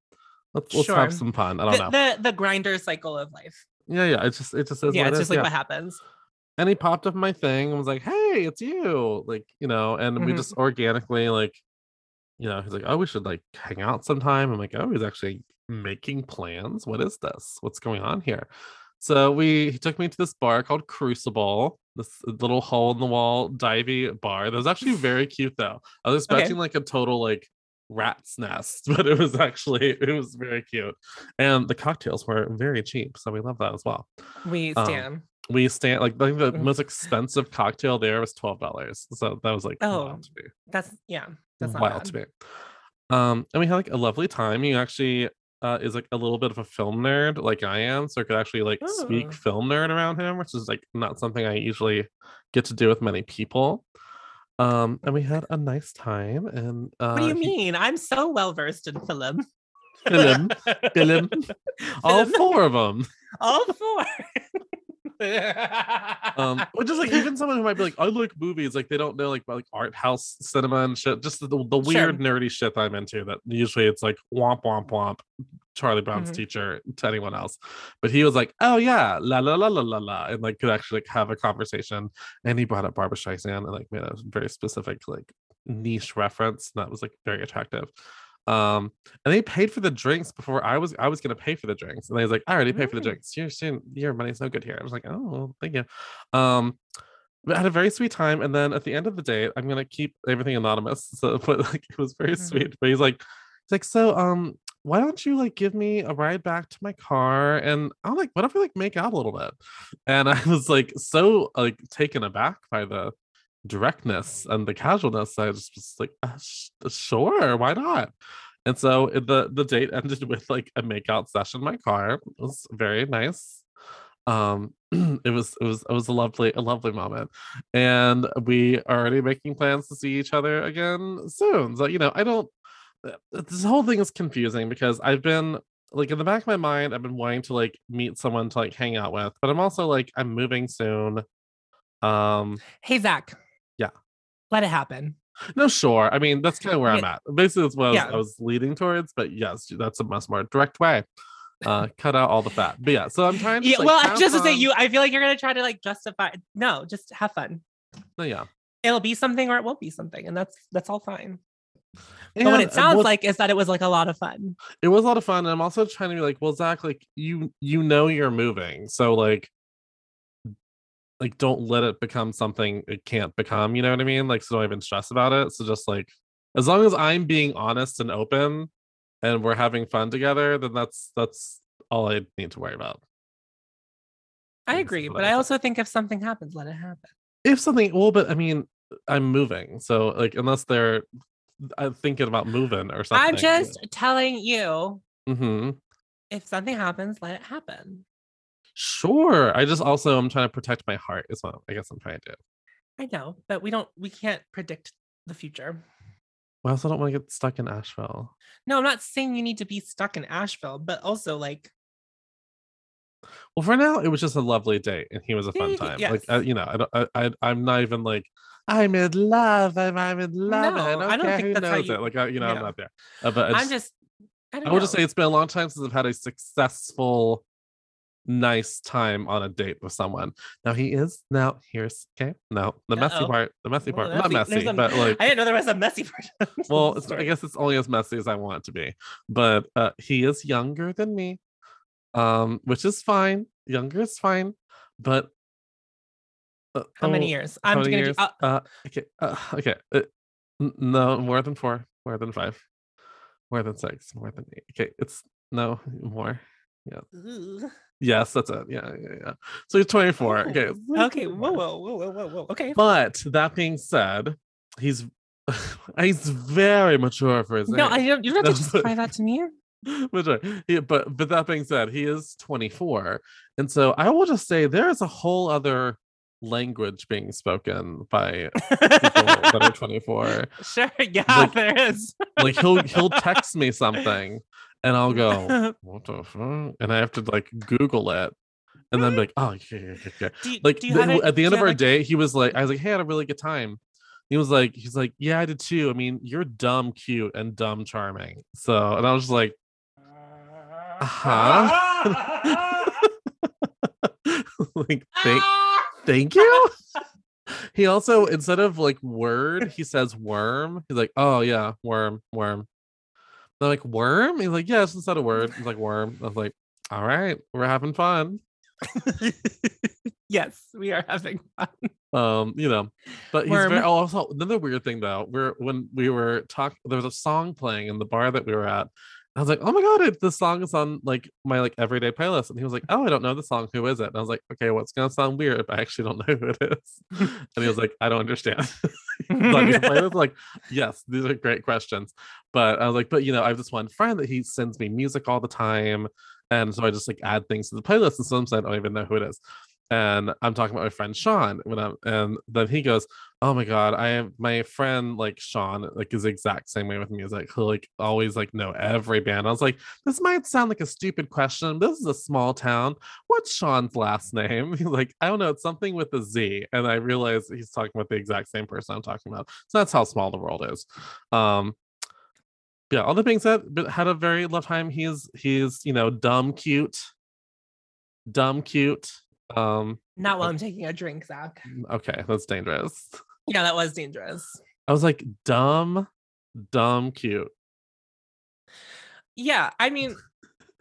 Speaker 3: let's let's
Speaker 2: Sure.
Speaker 3: have some fun. I don't know.
Speaker 2: the, the the grindr cycle of life
Speaker 3: yeah, yeah. It's just it just is
Speaker 2: yeah it's
Speaker 3: it
Speaker 2: just like
Speaker 3: yeah
Speaker 2: what happens
Speaker 3: and he popped up my thing and was like, "Hey, it's you!" Like, you know, and we
Speaker 2: Mhm.
Speaker 3: just organically like, you know, he's like, "Oh, we should like hang out sometime." I'm like, "Oh, he's actually making plans. What is this? What's going on here?" So we he took me to this bar called Crucible, this little hole in the wall divey bar. That was actually very cute though. I was
Speaker 2: Okay.
Speaker 3: expecting like a total like rat's nest, [laughs] but it was actually it was very cute, and the cocktails were very cheap, so we love that as well
Speaker 2: we
Speaker 3: Um,
Speaker 2: stand
Speaker 3: we stand like I think the
Speaker 2: Mhm.
Speaker 3: most expensive cocktail there was twelve dollars. So that was like
Speaker 2: Oh,
Speaker 3: wild to me.
Speaker 2: that's yeah that's not
Speaker 3: wild
Speaker 2: bad.
Speaker 3: to me. Um, and we had like a lovely time. You actually uh is like a little bit of a film nerd, like I am, so I could actually like speak film nerd around him, which is like not something I usually get to do with many people. Um, and we had a nice time. And uh,
Speaker 2: what do you
Speaker 3: he-
Speaker 2: mean i'm so well versed in film
Speaker 3: Film, film, [laughs] all four of them.
Speaker 2: all four [laughs]
Speaker 3: um which is like even someone who might be like i like movies like they don't know like like art house cinema and shit just the, the weird nerdy shit that i'm into that usually it's like womp womp womp charlie brown's
Speaker 2: Mhm.
Speaker 3: teacher to anyone else but he was like oh yeah la la la la la la and like could actually like have a conversation and he brought up Barbra Streisand and like made a very specific like niche reference. And that was like very attractive. Um, and they paid for the drinks before I was I was gonna pay for the drinks. And they was like, I already paid for the drinks. Your your- your money's no good here. I was like, oh, thank you. Um but I had a very sweet time. And then at the end of the day, I'm gonna keep everything anonymous. [laughs] So but like it was very
Speaker 2: Mhm.
Speaker 3: sweet. But he's like, he's like, so um, why don't you like give me a ride back to my car? And I'm like, what if we like make out a little bit? And I [laughs] was like so like taken aback by the directness and the casualness. I just was like, uh, sh- sure, why not? And so the the date [laughs] ended with like a makeout session in my car. It was very nice. Um, [clears throat] it was it was it was a lovely a lovely moment, and we are already making plans to see each other again soon. So you know, I don't. uh, This whole thing is confusing because I've been like in the back of my mind, I've been wanting to like meet someone to like hang out with, but I'm also like I'm moving soon. Um,
Speaker 2: Hey Zach.
Speaker 3: Yeah.
Speaker 2: Let it happen.
Speaker 3: no, sure. I mean, that's kind of where I'm at. Basically, that's what I was, I was leading towards. But yes, that's a much more direct way. Uh, cut out all the fat. But yeah, so I'm trying to.
Speaker 2: Yeah, well, just to say you I feel like you're gonna try to like justify no, just have fun.
Speaker 3: No, yeah.
Speaker 2: It'll be something or it won't be something, and that's that's all fine.
Speaker 3: And,
Speaker 2: but what it sounds
Speaker 3: well,
Speaker 2: like is that it was like a lot of fun.
Speaker 3: it was a lot of fun. And I'm also trying to be like, well, Zach, like you you know you're moving, so like like don't let it become something it can't become. You know what I mean? Like so don't even stress about it. So just like as long as I'm being honest and open, and we're having fun together, then that's that's all I need to worry about.
Speaker 2: I agree, but
Speaker 3: I
Speaker 2: also think if something happens, let it happen.
Speaker 3: If something, well, but I mean, I'm moving, so like unless they're I'm thinking about moving or something.
Speaker 2: I'm just telling you,
Speaker 3: hmm
Speaker 2: if something happens, let it happen.
Speaker 3: Sure. I just also I'm trying to protect my heart. Is what I guess I'm trying to do.
Speaker 2: I know, but we don't we can't predict the future.
Speaker 3: I also don't want to get stuck in Asheville.
Speaker 2: No, I'm not saying you need to be stuck in Asheville, but also like
Speaker 3: Well, for now, it was just a lovely date, and he was a fun time.
Speaker 2: yes.
Speaker 3: Like uh, you know, I I, I, I'm not even like I'm in love. I'm, I'm in love.
Speaker 2: No,
Speaker 3: I don't,
Speaker 2: I don't think that's how you-
Speaker 3: it. Like I, you know, I'm not there. Uh, but I
Speaker 2: I'm
Speaker 3: just,
Speaker 2: just I don't
Speaker 3: I would just say it's been a long time since I've had a successful, nice time on a date with someone. Now he is. Now here's okay. No, the messy
Speaker 2: Uh-oh.
Speaker 3: part. The messy
Speaker 2: Well,
Speaker 3: part. Not
Speaker 2: that's-
Speaker 3: messy,
Speaker 2: a-
Speaker 3: but like
Speaker 2: I didn't know there was a messy part. [laughs]
Speaker 3: well i guess it's only as messy as i want it to be but uh he is younger than me um which is fine younger is fine but uh,
Speaker 2: How many
Speaker 3: oh,
Speaker 2: years? I'm
Speaker 3: many
Speaker 2: gonna
Speaker 3: years?
Speaker 2: do. Uh,
Speaker 3: uh okay uh, [sighs] okay uh, no more than four more than five more than six more than eight okay it's no more
Speaker 2: ugh.
Speaker 3: Yes that's it yeah yeah yeah so he's 24 okay
Speaker 2: Okay. Whoa, whoa, whoa, whoa, whoa, whoa. Okay.
Speaker 3: but that being said he's [sighs] he's very mature for his
Speaker 2: No,
Speaker 3: age.
Speaker 2: No, I don't. You don't have to justify that to me. [laughs]
Speaker 3: but, uh, he- but but that being said, he is 24, and so I will just say there is a whole other language being spoken by people that are [laughs] 24.
Speaker 2: Sure. Yeah,
Speaker 3: Like-
Speaker 2: there is.
Speaker 3: Like he'll he'll text me [laughs] something, and I'll go, [laughs] "What the fuck?" and I have to like Google it, and then be like, "Oh, yeah, yeah, yeah, yeah."
Speaker 2: Do
Speaker 3: Like
Speaker 2: do
Speaker 3: the-
Speaker 2: it-
Speaker 3: at the end of our
Speaker 2: like-
Speaker 3: day, he was like, "I was like, hey, I had a really good time." He was like, "He's like, yeah, I did too. I mean, you're dumb, cute, and dumb, charming." So, and I was just like, Uh-huh. [laughs] like, thank, thank you. he also instead of like word, he says worm. He's like, oh yeah, worm, worm. They're like worm. He's like, yes, instead of word, he's like worm. I was like, all right, we're having fun. [laughs]
Speaker 2: yes, we are having fun.
Speaker 3: Um, you know, but he's very oh, also another weird thing though. We're when we were talking, there was a song playing in the bar that we were at. I was like, oh my god, it, this song is on like my like everyday playlist. And he was like, oh, I don't know the song. Who is it? And I was like, okay, well, gonna sound weird, but I actually don't [laughs] know who it is. [laughs] and he was like, I don't understand. [laughs] playlist? like, yes, these are great questions. But I was like, but you know, I have this one friend that he sends me music all the time. And so I just like add things to the playlist, and sometimes I don't even know who it is. And I'm talking about my friend Sean when I'm, and then he goes, "Oh my god, I have my friend like Sean, like is the exact same way with music. He'll like always like know every band." I was like, "This might sound like a stupid question. This is a small town. What's Sean's last name?" [laughs] He's like, "I don't know. It's something with a Z." And I realized he's talking about the exact same person I'm talking about. So that's how small the world is. Um, yeah all that being said but had a very love time he's he's you know dumb cute dumb cute um
Speaker 2: Not while I'm taking a drink, Zach.
Speaker 3: okay that's dangerous
Speaker 2: Yeah, that was dangerous.
Speaker 3: I was like, dumb, dumb cute.
Speaker 2: Yeah, I mean,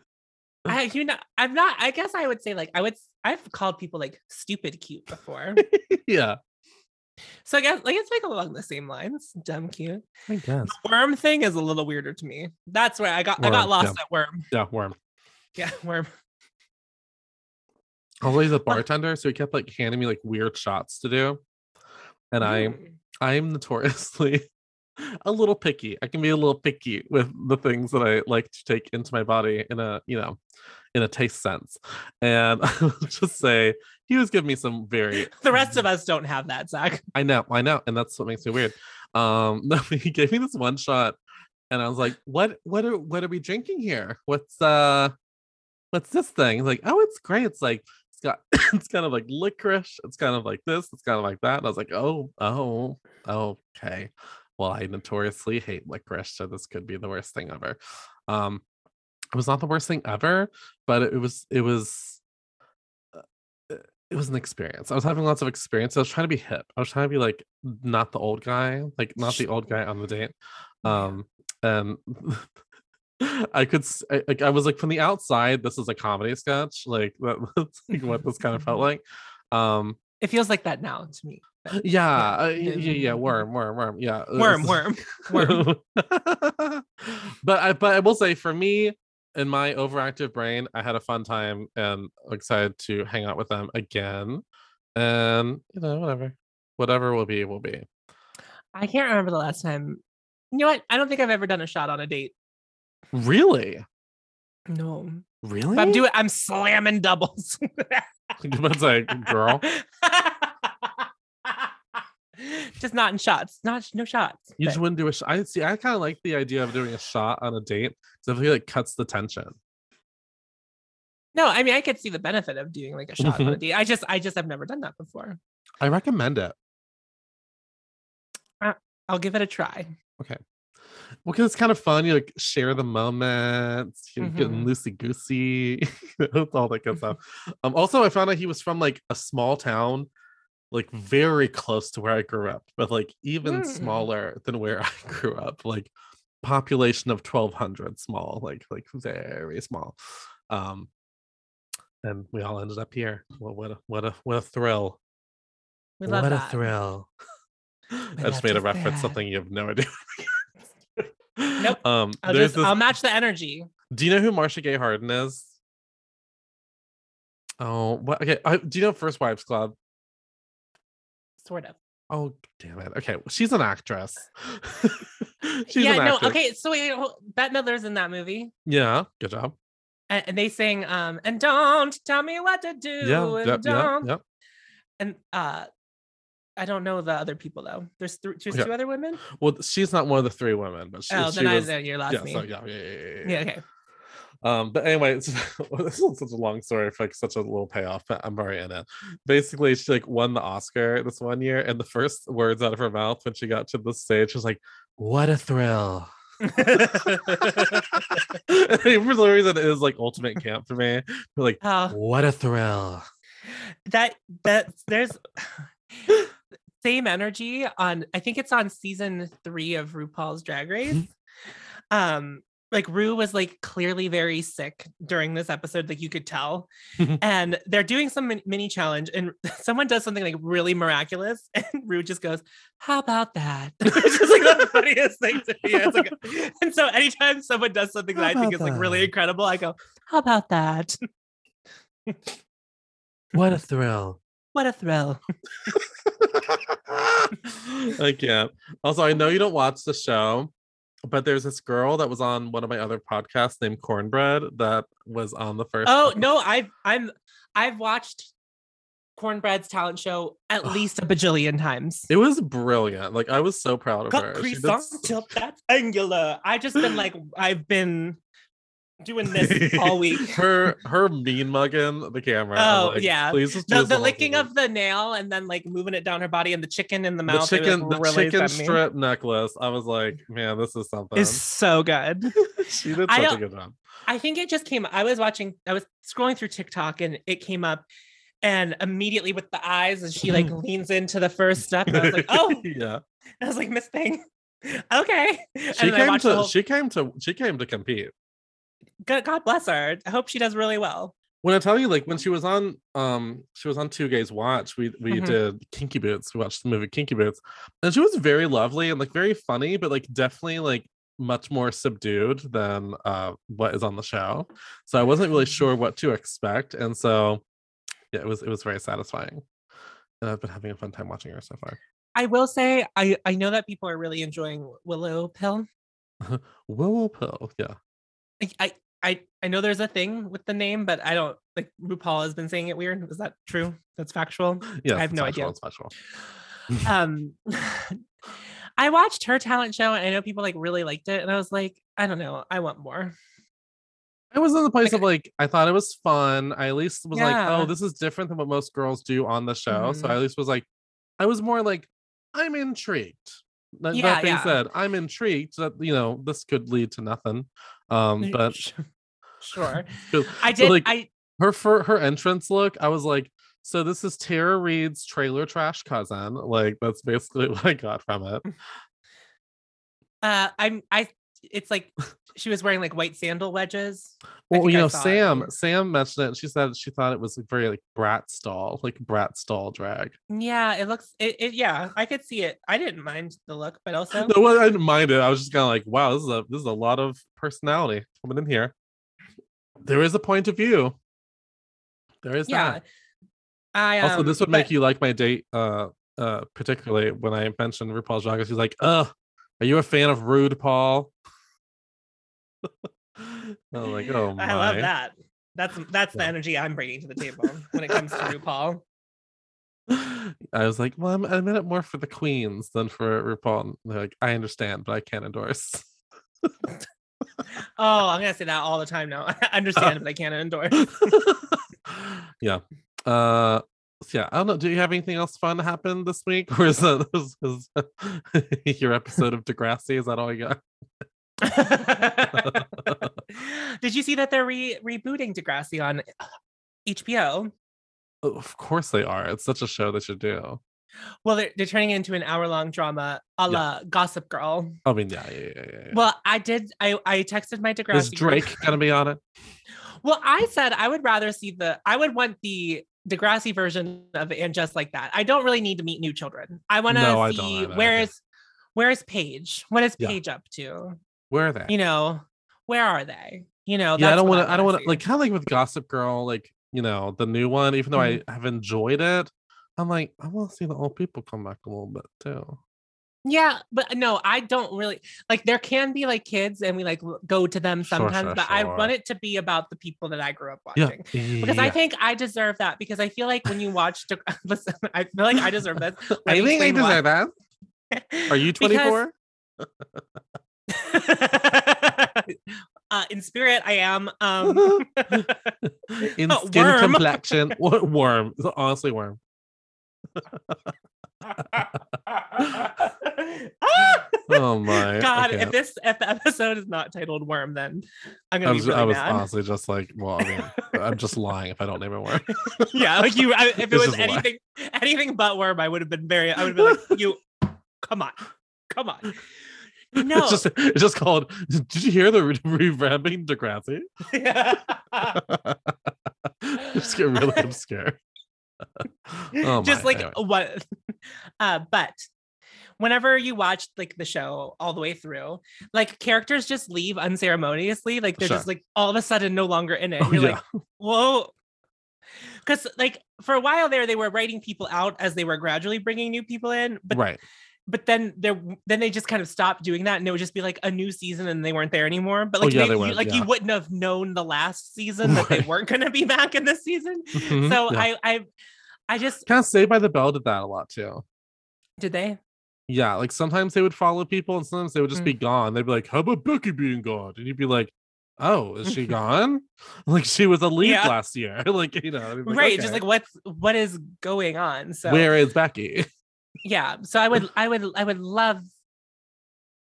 Speaker 2: [laughs] I you know, I'm not. I guess I would say like I would. I've called people like stupid cute before. [laughs]
Speaker 3: yeah,
Speaker 2: so I guess like it's like along the same lines. Dumb cute.
Speaker 3: I guess.
Speaker 2: The Worm thing is a little weirder to me. That's where I got I got
Speaker 3: Worm,
Speaker 2: lost
Speaker 3: yeah.
Speaker 2: at worm.
Speaker 3: Yeah, worm.
Speaker 2: Yeah, worm.
Speaker 3: Although he's a bartender, so he kept like handing me like weird shots to do. And I
Speaker 2: Mm.
Speaker 3: I'm notoriously [laughs] a little picky. I can be a little picky with the things that I like to take into my body in a, you know, in a taste sense. And [laughs] I will just say he was giving me some very [laughs]
Speaker 2: the rest of us don't have that, Zach.
Speaker 3: I know, I know, and that's what makes me weird. Um, no, he gave me this one shot, and I was like, "What? What are what are we drinking here? What's uh, what's this thing?" He's like, "Oh, it's great. It's like it's got [coughs] it's kind of like licorice. It's kind of like this. It's kind of like that." And I was like, "Oh, oh, okay." Well, I notoriously hate licorice, so this could be the worst thing ever. Um, it was not the worst thing ever, but it was it was uh, it was an experience. I was having lots of experience. I was trying to be hip. I was trying to be like not the old guy, like not the old guy on the date. Um, and [laughs] I could like I was like from the outside, this is a comedy sketch. Like that's [laughs] like what this kind of felt like. Um,
Speaker 2: It feels like that now to me. but [gasps]
Speaker 3: yeah, uh,
Speaker 2: Yeah.
Speaker 3: yeah, yeah, yeah, worm, worm, worm. Yeah, uh,
Speaker 2: Worm, worm, [laughs] worm. [laughs]
Speaker 3: but I but I will say for me in my overactive brain, I had a fun time and excited to hang out with them again. And you know, whatever. Whatever will be, will be.
Speaker 2: I can't remember the last time. You know what? I don't think I've ever done a shot on a date.
Speaker 3: Really?
Speaker 2: No.
Speaker 3: Really?
Speaker 2: But I'm doing I'm slamming doubles. [laughs]
Speaker 3: But like, girl, [laughs]
Speaker 2: Just not in shots. Not no shots.
Speaker 3: you
Speaker 2: but-
Speaker 3: just wouldn't do a shot. I see. I kind of like the idea of doing a shot on a date because I feel like cuts the tension.
Speaker 2: no, I mean I could see the benefit of doing like a shot on a
Speaker 3: Mhm.
Speaker 2: date. I just I just have never done that before.
Speaker 3: I recommend it.
Speaker 2: I'll give it a try.
Speaker 3: Well, because it's kind of fun. You like share the moments, you're getting
Speaker 2: Mhm.
Speaker 3: loosey goosey, [laughs] all that good stuff. Um, also, I found out he was from like a small town, like very close to where I grew up, but like even
Speaker 2: Mm.
Speaker 3: smaller than where I [laughs] grew up. Like population of twelve hundred, small, like like very small. Um, and we all ended up here. Well, what a what a what a thrill!
Speaker 2: We love
Speaker 3: what
Speaker 2: that.
Speaker 3: a thrill! [laughs] I just made a reference
Speaker 2: that.
Speaker 3: something you have no idea.
Speaker 2: Nope. [laughs]
Speaker 3: Um,
Speaker 2: I'll just
Speaker 3: this
Speaker 2: I'll match the energy.
Speaker 3: do you know who Marcia Gay Harden is? Oh, what? Okay. I, do you know First Wives Club?
Speaker 2: Sort of.
Speaker 3: Oh, damn it. Okay. well, She's an actress. [laughs] she's
Speaker 2: yeah,
Speaker 3: an
Speaker 2: no, okay. So wait, hold- Bette Midler's in that movie.
Speaker 3: Yeah. Good job.
Speaker 2: And, and they sing um and don't tell me what to do.
Speaker 3: Yeah.
Speaker 2: and
Speaker 3: Yep.
Speaker 2: Don't
Speaker 3: Yep.
Speaker 2: and uh I don't know the other people though. There's th- there's
Speaker 3: Okay.
Speaker 2: two other women.
Speaker 3: Well, she's not one of the three women, but she,
Speaker 2: oh,
Speaker 3: she
Speaker 2: then
Speaker 3: was.
Speaker 2: I know you're lost
Speaker 3: yeah,
Speaker 2: me.
Speaker 3: so, yeah, yeah, yeah, yeah, yeah.
Speaker 2: yeah, okay.
Speaker 3: Um, but anyway, it's, [laughs] this is such a long story for like such a little payoff, but I'm already in it. Basically, she like won the Oscar this one year, and the first words out of her mouth when she got to the stage was like, "What a thrill!" [laughs] [laughs] For some reason, it is like ultimate camp for me. But like,
Speaker 2: oh,
Speaker 3: what a thrill!
Speaker 2: that that there's [sighs] same energy on I think it's on season three of RuPaul's Drag Race. um like Rue was like clearly very sick during this episode, like you could tell. and they're doing some mini challenge, and [laughs] someone does something like really miraculous, [laughs] and Rue just goes, "How about that?" [laughs] Which is like the funniest thing to me. It's like, and so anytime someone does something that I think
Speaker 3: about
Speaker 2: is like really incredible, I go, "How about that?"
Speaker 3: What a thrill!
Speaker 2: What a thrill! [laughs]
Speaker 3: I can't. Also, I know you don't watch the show, but there's this girl that was on one of my other podcasts named Kornbread that was on the first.
Speaker 2: Oh no, I've I'm I've watched Kornbread's talent show at [sighs] least a bajillion times.
Speaker 3: It was brilliant. Like I was so proud of her. Did
Speaker 2: that's angular. I've just been like I've been doing this [laughs] all week.
Speaker 3: her her mean mugging the camera.
Speaker 2: Oh,
Speaker 3: like,
Speaker 2: yeah.
Speaker 3: Please just do
Speaker 2: The,
Speaker 3: this
Speaker 2: the
Speaker 3: whole
Speaker 2: licking of the nail and then like moving it down her body and the chicken in the
Speaker 3: the
Speaker 2: mouth. it, like,
Speaker 3: chicken the chicken
Speaker 2: sent me.
Speaker 3: strip necklace. I was like, man, this is something.
Speaker 2: is so good. [laughs]
Speaker 3: she did
Speaker 2: I
Speaker 3: such a good job.
Speaker 2: I think it just came. I was watching. I was scrolling through TikTok and it came up, and immediately with the eyes as she like [laughs] leans into the first step. And I was like, oh,
Speaker 3: yeah.
Speaker 2: I was like, Miss Thing. Okay.
Speaker 3: She
Speaker 2: then
Speaker 3: came to
Speaker 2: whole-
Speaker 3: she came to she came to compete.
Speaker 2: God, bless her. I hope she does really well.
Speaker 3: When I tell you, like when she was on um she was on Two Gays Watch, we we
Speaker 2: Mhm.
Speaker 3: did Kinky Boots. We watched the movie Kinky Boots. And she was very lovely and like very funny, but like definitely like much more subdued than uh what is on the show. So I wasn't really sure what to expect. And so yeah, it was it was very satisfying. And I've been having a fun time watching her so far.
Speaker 2: I will say, I, I know that people are really enjoying Willow Pill. [laughs]
Speaker 3: Willow Pill, yeah.
Speaker 2: I, I, I, I know there's a thing with the name, but I don't like RuPaul has been saying it weird. Is that true? That's factual.
Speaker 3: Yeah,
Speaker 2: I
Speaker 3: have
Speaker 2: no
Speaker 3: factual,
Speaker 2: idea.
Speaker 3: It's factual.
Speaker 2: um [laughs] I watched her talent show and I know people like really liked it. And I was like, I don't know, I want more.
Speaker 3: I was in the place
Speaker 2: Like,
Speaker 3: of like I thought it was fun. I at least was like, oh, this is different than what most girls do on the show. So
Speaker 2: Mhm.
Speaker 3: I at least was like, I was more like, I'm intrigued. That,
Speaker 2: Yeah,
Speaker 3: that being
Speaker 2: yeah.
Speaker 3: said, I'm intrigued that you know this could lead to nothing. Um, [laughs] but
Speaker 2: sure. [laughs] I did
Speaker 3: like-
Speaker 2: I
Speaker 3: her for her entrance look, I was like, so this is Tara Reid's trailer trash cousin. Like that's basically [laughs] what I got from it.
Speaker 2: uh I'm I it's like she was wearing like white sandal wedges.
Speaker 3: Well, you
Speaker 2: I
Speaker 3: know,
Speaker 2: saw it.
Speaker 3: Sam Sam mentioned it. She said she thought it was very like Bratz doll, like Bratz doll drag.
Speaker 2: Yeah, it looks it, it yeah, I could see it. I didn't mind the look, but also [laughs]
Speaker 3: No, well, I didn't mind it. I was just kind of like, wow, this is a this is a lot of personality coming in here. There is a point of view. There is
Speaker 2: yeah.
Speaker 3: that.
Speaker 2: I
Speaker 3: Also,
Speaker 2: um,
Speaker 3: this would make you like my date, uh, uh, particularly when I mentioned RuPaul's Drag Race. He's like, "Ugh, are you a fan of Rude Paul?" I'm like, "Oh my!"
Speaker 2: I love that. That's that's the energy I'm bringing to the table [laughs] when it comes to RuPaul.
Speaker 3: I was like, "Well, I'm, I'm in it more for the queens than for RuPaul." And they're like, "I understand, but I can't endorse." [laughs]
Speaker 2: Oh, I'm gonna say that all the time now. [laughs] I understand, but I can't endorse.
Speaker 3: yeah. Uh so yeah, I don't know. Do you have anything else fun happen this week? Or is that is, is your episode of Degrassi? Is that all you got? [laughs]
Speaker 2: Did you see that they're re- rebooting Degrassi on uh, HBO?
Speaker 3: Oh, Of course they are. It's such a show they should do.
Speaker 2: Well, they're, they're turning it into an hour long drama a
Speaker 3: Yeah.
Speaker 2: la Gossip Girl.
Speaker 3: I mean, yeah, yeah, yeah, yeah. yeah.
Speaker 2: Well, I did. I, I texted my Degrassi.
Speaker 3: is. Drake gonna be on it? [laughs]
Speaker 2: Well, I said I would rather see the. I would want the Degrassi version of and just like that. I don't really need to meet new children. I want to
Speaker 3: No,
Speaker 2: see where's where's Paige? What is
Speaker 3: Yeah.
Speaker 2: Paige up to?
Speaker 3: Where are they?
Speaker 2: You know, where are they? You know,
Speaker 3: yeah, I don't want to. I don't
Speaker 2: wanna
Speaker 3: like kind of like with Gossip Girl, like you know the new one. Even though
Speaker 2: Mm-hmm.
Speaker 3: I have enjoyed it, I'm like I want to see the old people come back a little bit too.
Speaker 2: Yeah, but no, I don't really like. There can be like kids, and we like go to them sometimes.
Speaker 3: sure,
Speaker 2: but I want it to be about the people that I grew up
Speaker 3: Yeah,
Speaker 2: watching. Because I think I deserve that. Because I feel like when you watch, [laughs] listen, I feel like I deserve this. [laughs]
Speaker 3: I think I deserve that. Are you [laughs] 24? [laughs]
Speaker 2: uh, in spirit, I am. Um, [laughs]
Speaker 3: In [laughs] skin
Speaker 2: worm.
Speaker 3: complexion, worm? Honestly, worm. Oh my
Speaker 2: God, if this if the episode is not titled "Worm," then I'm
Speaker 3: I
Speaker 2: gonna
Speaker 3: was,
Speaker 2: be really
Speaker 3: I was honestly just like, well, I mean, I'm just lying if I don't name it worm.
Speaker 2: yeah, like you. I, if it
Speaker 3: It's
Speaker 2: was anything, anything but worm, I would have been very. I would have been like, you, come on, come on. No,
Speaker 3: It's just it's just called. Did you hear the re- revamping Degrassi? [laughs] just get really obscure. [laughs] oh
Speaker 2: just
Speaker 3: my,
Speaker 2: like
Speaker 3: anyway.
Speaker 2: what? [laughs] Uh, but whenever you watch like the show all the way through, like characters just leave unceremoniously. Like they're
Speaker 3: Sure.
Speaker 2: just like all of a sudden no longer in it.
Speaker 3: Oh,
Speaker 2: You're
Speaker 3: yeah.
Speaker 2: like, whoa. Because like for a while there, they were writing people out as they were gradually bringing new people in, but
Speaker 3: right.
Speaker 2: But then there then they just kind of stopped doing that and it would just be like a new season and they weren't there anymore but
Speaker 3: Oh,
Speaker 2: like
Speaker 3: yeah,
Speaker 2: they, you, like you wouldn't have known the last season that they weren't going to be [laughs] back in this season
Speaker 3: Mhm,
Speaker 2: so
Speaker 3: yeah.
Speaker 2: i i i just
Speaker 3: kind of Saved by the Bell did that a lot too.
Speaker 2: did they
Speaker 3: Yeah, like sometimes they would follow people and sometimes they would just
Speaker 2: Mm.
Speaker 3: be gone. They'd be like, How about Becky being gone? And you'd be like, Oh, is she [laughs] gone? [laughs] Like she was a lead
Speaker 2: Yeah.
Speaker 3: last year. like, you know, like,
Speaker 2: right just like what's what is going on so
Speaker 3: where is Becky?
Speaker 2: Yeah so i would i would i would love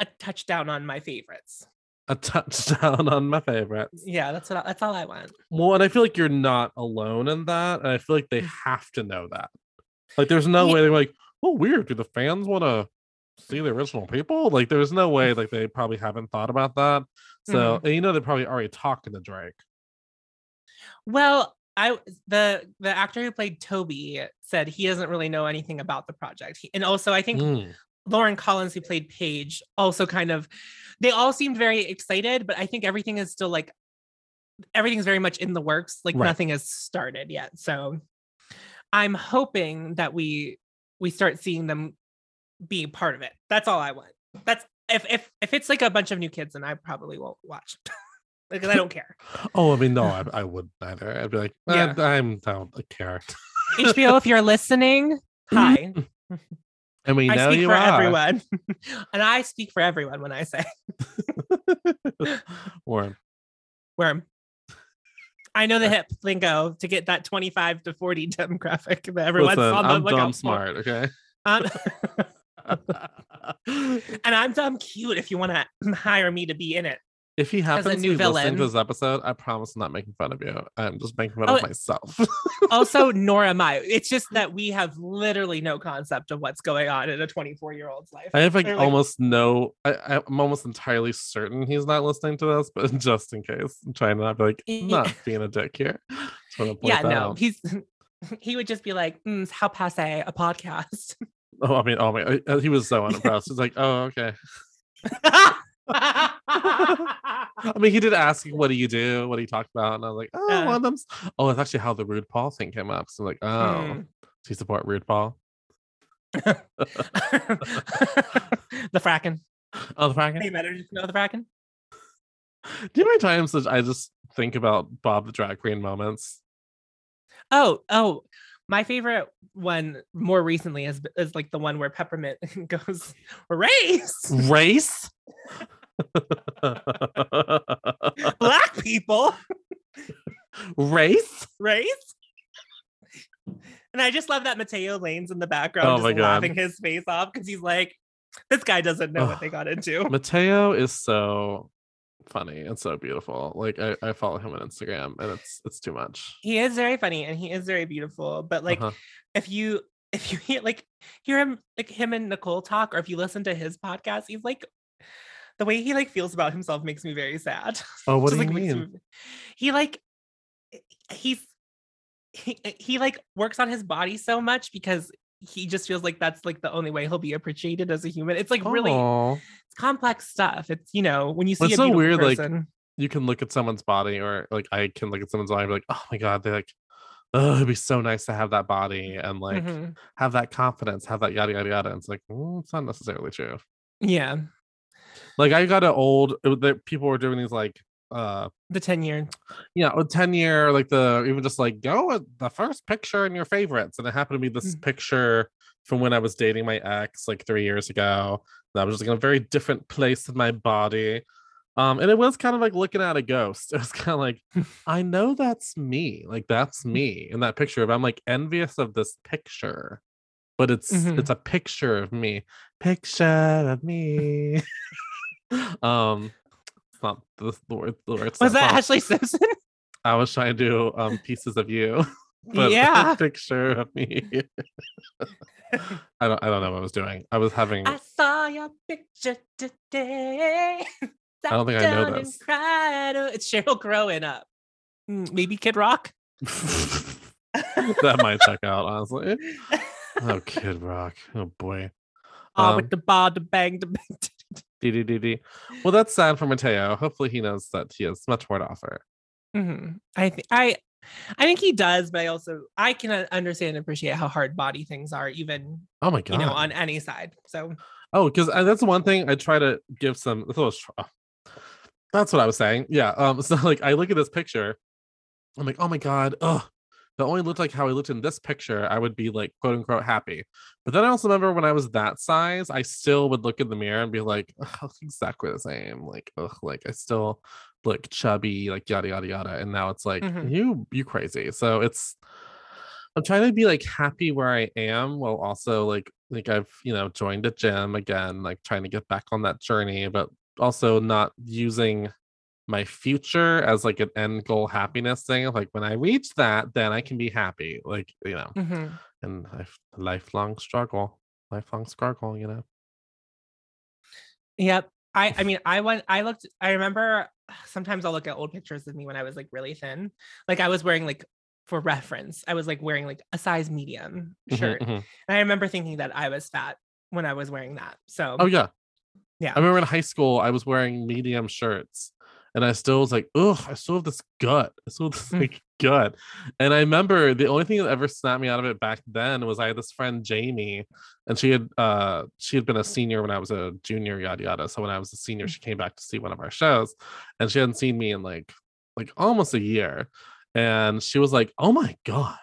Speaker 2: a touchdown on my favorites
Speaker 3: a touchdown on my favorites.
Speaker 2: Yeah, that's what I, that's all I want.
Speaker 3: Well, and I feel like you're not alone in that. And I feel like they mm. have to know that. Like, there's no
Speaker 2: Yeah.
Speaker 3: way they're like, oh, weird. Do the fans want to see the original people? Like, there's no way, like, they probably haven't thought about that. So, mm. and you know, they're probably already talking to Drake.
Speaker 2: Well, I the the actor who played Toby said he doesn't really know anything about the project. He, and also I think
Speaker 3: Mm.
Speaker 2: Lauren Collins who played Paige also kind of they all seemed very excited, but I think everything is still like everything's very much in the works. Like
Speaker 3: Right.
Speaker 2: nothing has started yet. So I'm hoping that we we start seeing them be part of it. That's all I want. That's if if if it's like a bunch of new kids, then I probably won't watch [laughs] because I don't care. [laughs]
Speaker 3: Oh, I mean, no, I, I wouldn't either. I'd be like,
Speaker 2: Yeah.
Speaker 3: "Eh, I'm down a carrot.
Speaker 2: HBO, if you're [laughs] listening, hi.
Speaker 3: And [laughs] we
Speaker 2: I
Speaker 3: know
Speaker 2: speak
Speaker 3: you
Speaker 2: for
Speaker 3: are.
Speaker 2: everyone. and I speak for everyone when I say
Speaker 3: Warren.
Speaker 2: worm. I know the hip lingo to get that 25 to 40 demographic that everyone's
Speaker 3: Listen,
Speaker 2: on the
Speaker 3: I'm
Speaker 2: lookout
Speaker 3: dumb
Speaker 2: for.
Speaker 3: smart, okay?
Speaker 2: Um, and I'm dumb cute if you want to hire me to be in it.
Speaker 3: If he happens to
Speaker 2: new
Speaker 3: be listening to this episode, I promise I'm not making fun of you. I'm just making fun
Speaker 2: Oh,
Speaker 3: of myself. [laughs]
Speaker 2: Also, [laughs] nor am I. It's just that we have literally no concept of what's going on in a 24 year old's life.
Speaker 3: I have like
Speaker 2: They're like-
Speaker 3: almost no. I, I'm almost entirely certain he's not listening to this, but [laughs] just in case, I'm trying to not be like not being a dick here. Just want to point
Speaker 2: yeah,
Speaker 3: that
Speaker 2: no,
Speaker 3: out.
Speaker 2: he's he would just be like, mm, "How passe a podcast."
Speaker 3: Oh, I mean, oh my, uh, he was so unimpressed. He's like, oh, okay. I mean, he did ask, "What do you do? What do you talk about?" And I was like, "Oh,
Speaker 2: Yeah.
Speaker 3: one of them's." Oh, it's actually how the Rude Paul thing came up. So I'm like, oh,
Speaker 2: Mm.
Speaker 3: do you support Rude Paul? [laughs]
Speaker 2: the Fracken.
Speaker 3: Oh, the Franken.
Speaker 2: Hey, better just know the Fracken.
Speaker 3: Do you how times that I just think about Bob the Drag Queen moments?
Speaker 2: Oh, oh, my favorite one more recently is is like the one where Peppermint [laughs] goes race
Speaker 3: Race.
Speaker 2: Black [laughs] people
Speaker 3: Race.
Speaker 2: race. And I just love that Matteo Lane's in the background,
Speaker 3: Oh
Speaker 2: just laughing his face off because he's like, this guy doesn't know what they got [sighs] into.
Speaker 3: Matteo is so funny and so beautiful. Like I, I follow him on Instagram, and it's it's too much.
Speaker 2: He is very funny and he is very beautiful. But like,
Speaker 3: Uh-huh.
Speaker 2: if you if you hear like hear him like him and Nicole talk, or if you listen to his podcast, he's like the way he like feels about himself makes me very sad. [laughs]
Speaker 3: Oh, what
Speaker 2: Just,
Speaker 3: do you
Speaker 2: like, makes
Speaker 3: mean?
Speaker 2: me- He like he's he, he like works on his body so much because he just feels like that's like the only way he'll be appreciated as a human. It's like really it's complex stuff. It's you know when you see
Speaker 3: It's so weird, like, you can look at someone's body, or like I can look at someone's body, and be like, oh my god, they like. Oh, it'd be so nice to have that body and like
Speaker 2: Mhm.
Speaker 3: have that confidence, have that yada yada yada. And it's like mm, it's not necessarily true.
Speaker 2: yeah,
Speaker 3: Like I got an old. that people were doing these like uh
Speaker 2: the ten year.
Speaker 3: yeah, a 10 year, like the even just like go with the first picture in your favorites. And it happened to be this
Speaker 2: Mm.
Speaker 3: picture from when I was dating my ex like three years ago. And I was just like in a very different place in my body. Um, and it was kind of like looking at a ghost. [laughs] It was kind of like, [laughs] I know that's me. Like that's me in that picture. But I'm like envious of this picture. But it's
Speaker 2: Mhm.
Speaker 3: it's a picture of me. Picture of me. [laughs] um it's not the, the word the words
Speaker 2: Was that
Speaker 3: song.
Speaker 2: Ashlee Simpson? [laughs]
Speaker 3: I was trying to do um pieces of you, [laughs] but
Speaker 2: yeah.
Speaker 3: picture of me. I don't I don't know what I was doing. I was having
Speaker 2: I saw your picture today. I
Speaker 3: don't think I know this.
Speaker 2: Oh, It's Cheryl growing up. Mm, Maybe Kid Rock.
Speaker 3: that might check out, honestly. Oh Kid Rock. Oh boy.
Speaker 2: Ah,
Speaker 3: Um,
Speaker 2: with the bar, the bang, the bang. [laughs]
Speaker 3: DDDD. Well, that's sad for Matteo. Hopefully he knows that he has much more to offer.
Speaker 2: Mhm. I think I, I think he does, but I also I can uh, understand and appreciate how hard body things are, even
Speaker 3: Oh my god.
Speaker 2: you know on any side. So
Speaker 3: Oh, because that's one thing I try to give some. That's what, I was, oh, that's what I was saying. Yeah. Um. [laughs] So like, I look at this picture, I'm like, oh my god, oh, it only looked like how I looked in this picture, I would be like quote unquote happy. But then I also remember when I was that size, I still would look in the mirror and be like, "Ugh, exactly the same. Like, ugh, like I still look chubby, like yada yada yada. And now it's like
Speaker 2: Mhm.
Speaker 3: you, you crazy. So it's. I'm trying to be like happy where I am while also like like I've you know joined a gym again, like trying to get back on that journey. But also not using my future as like an end goal happiness thing. Like when I reach that, then I can be happy. Like you know,
Speaker 2: Mhm.
Speaker 3: and life, lifelong struggle, lifelong struggle. You know.
Speaker 2: Yep. I I mean I went I looked I remember [sighs] sometimes I'll look at old pictures of me when I was like really thin. Like I was wearing like for reference, I was like wearing like a size medium
Speaker 3: Mhm,
Speaker 2: shirt.
Speaker 3: mhm.
Speaker 2: And I remember thinking that I was fat when I was wearing that. So
Speaker 3: Oh yeah.
Speaker 2: Yeah.
Speaker 3: I remember in high school I was wearing medium shirts and I still was like, ugh, I still have this gut. I still have this
Speaker 2: Mm.
Speaker 3: like gut. And I remember the only thing that ever snapped me out of it back then was I had this friend Jamie, and she had uh she had been a senior when I was a junior, yada yada. So when I was a senior,
Speaker 2: Mm.
Speaker 3: she came back to see one of our shows and she hadn't seen me in like like almost a year. And she was like, Oh my god,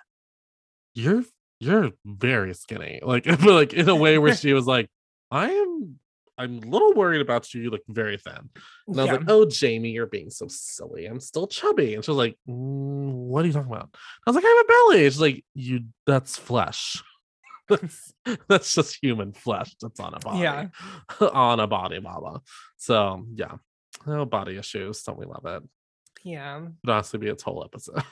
Speaker 3: you're you're very skinny. Like, [laughs] but like in a way where [laughs] she was like, I am I'm a little worried about you. You look very thin. And I was
Speaker 2: yeah.
Speaker 3: like, oh, Jamie, you're being so silly. I'm still chubby. And she was like, "Mm, what are you talking about? I was like, I have a belly. She's like, you, that's flesh. [laughs] that's, [laughs] that's just human flesh that's on a body.
Speaker 2: Yeah. [laughs]
Speaker 3: on a body, mama. So, yeah. No body issues. Don't we love it?
Speaker 2: yeah.
Speaker 3: Could honestly be its whole episode.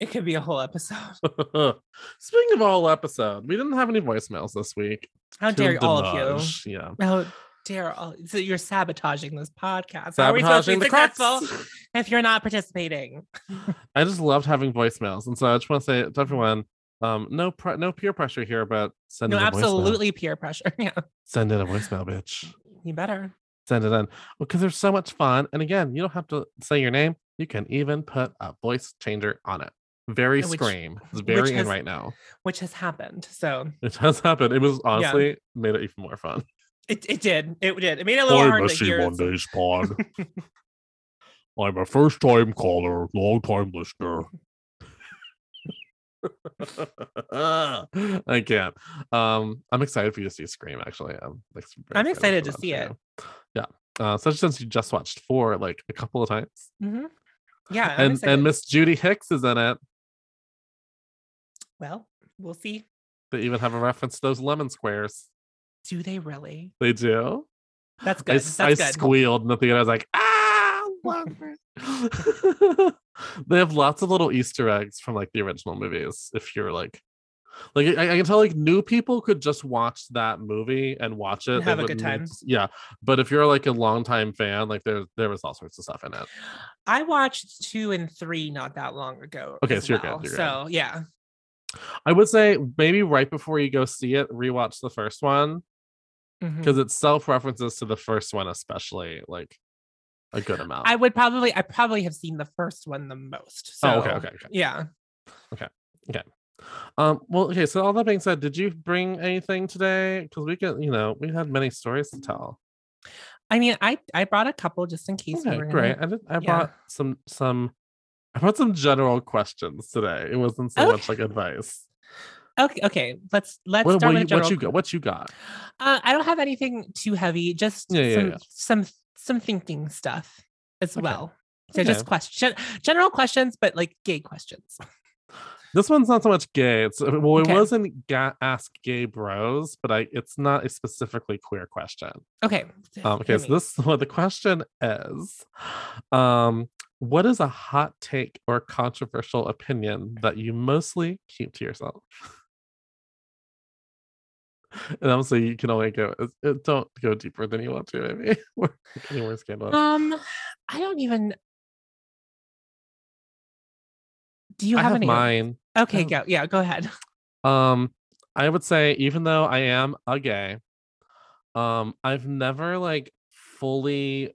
Speaker 2: It could be a whole episode. [laughs]
Speaker 3: Speaking of all episode, we didn't have any voicemails this week.
Speaker 2: How dare all of you?
Speaker 3: Yeah.
Speaker 2: How dare all so you're sabotaging this podcast. How are we supposed to
Speaker 3: Sabotaging
Speaker 2: be successful if you're not participating? [laughs] [laughs]
Speaker 3: I just loved having voicemails, and so I just want to say to everyone, um, no, pre- no peer pressure here, but send
Speaker 2: No,
Speaker 3: in a voicemail.
Speaker 2: absolutely peer pressure. Yeah.
Speaker 3: send in a voicemail, bitch.
Speaker 2: You better.
Speaker 3: Send it in because there's so much fun. And again, you don't have to say your name. You can even put a voice changer on it. Very
Speaker 2: Which-
Speaker 3: scream. It's very
Speaker 2: which
Speaker 3: in
Speaker 2: has-
Speaker 3: right now.
Speaker 2: Which has happened. So
Speaker 3: It has happened. It was honestly made it even more fun.
Speaker 2: it, it did. It did. It made it a little hard to hear.
Speaker 3: pod. I'm a first time caller, long time listener. [laughs] I can't. Um, I'm excited for you to see Scream. Actually, I'm. Like, very
Speaker 2: I'm excited to see it.
Speaker 3: you. Yeah. Uh, especially since you just watched four like a couple of times,
Speaker 2: Mhm. Yeah. I'm
Speaker 3: and
Speaker 2: excited.
Speaker 3: and Miss Judy Hicks is in it.
Speaker 2: Well, we'll see.
Speaker 3: They even have a reference to those lemon squares.
Speaker 2: Do they really?
Speaker 3: They do.
Speaker 2: That's good.
Speaker 3: s-
Speaker 2: That's
Speaker 3: I
Speaker 2: good.
Speaker 3: squealed and the end I was like, ah, [laughs] they have lots of little Easter eggs from like the original movies. If you're like, like I, I can tell like new people could just watch that movie and watch it.
Speaker 2: And
Speaker 3: They
Speaker 2: have a good
Speaker 3: wouldn't need
Speaker 2: time.
Speaker 3: yeah, but if you're like a longtime fan, like there there was all sorts of stuff in it.
Speaker 2: I watched two and three not that long ago.
Speaker 3: Okay, so you're good, you're good.
Speaker 2: so yeah.
Speaker 3: I would say maybe right before you go see it, rewatch the first one because it self references to the first one, especially like a good amount.
Speaker 2: I would probably I probably have seen the first one the most. So
Speaker 3: Oh, okay, okay, okay.
Speaker 2: Yeah. Okay, okay.
Speaker 3: Um, well, okay, so all that being said, did you bring anything today? Because we get, you know, we had many stories to tell.
Speaker 2: I mean, I I brought a couple just in case. we
Speaker 3: Okay,
Speaker 2: gonna-
Speaker 3: great. I did I
Speaker 2: yeah.
Speaker 3: brought some some I brought some general questions today. It wasn't so much like advice.
Speaker 2: Okay, okay. Let's let's
Speaker 3: What,
Speaker 2: start
Speaker 3: what,
Speaker 2: with
Speaker 3: you, what you got? What you got?
Speaker 2: Uh, I don't have anything too heavy. Just
Speaker 3: Yeah, yeah,
Speaker 2: some
Speaker 3: yeah.
Speaker 2: some some thinking stuff as
Speaker 3: Okay.
Speaker 2: well. So
Speaker 3: Okay.
Speaker 2: just question general questions, but like gay questions.
Speaker 3: This one's not so much gay. It's uh, well, it
Speaker 2: Okay.
Speaker 3: wasn't ga- ask gay bros, but I it's not a specifically queer question.
Speaker 2: Okay.
Speaker 3: Um, okay, so this what the question is. Um, what is a hot take or controversial opinion that you mostly keep to yourself? And obviously, you can only go. uh, uh, Don't go deeper than you want to. Maybe Or any more.
Speaker 2: Um, I don't even. Do you have,
Speaker 3: have
Speaker 2: any?
Speaker 3: mine.
Speaker 2: Okay, go. Yeah, go ahead. [laughs]
Speaker 3: Um, I would say even though I am a gay, um, I've never like fully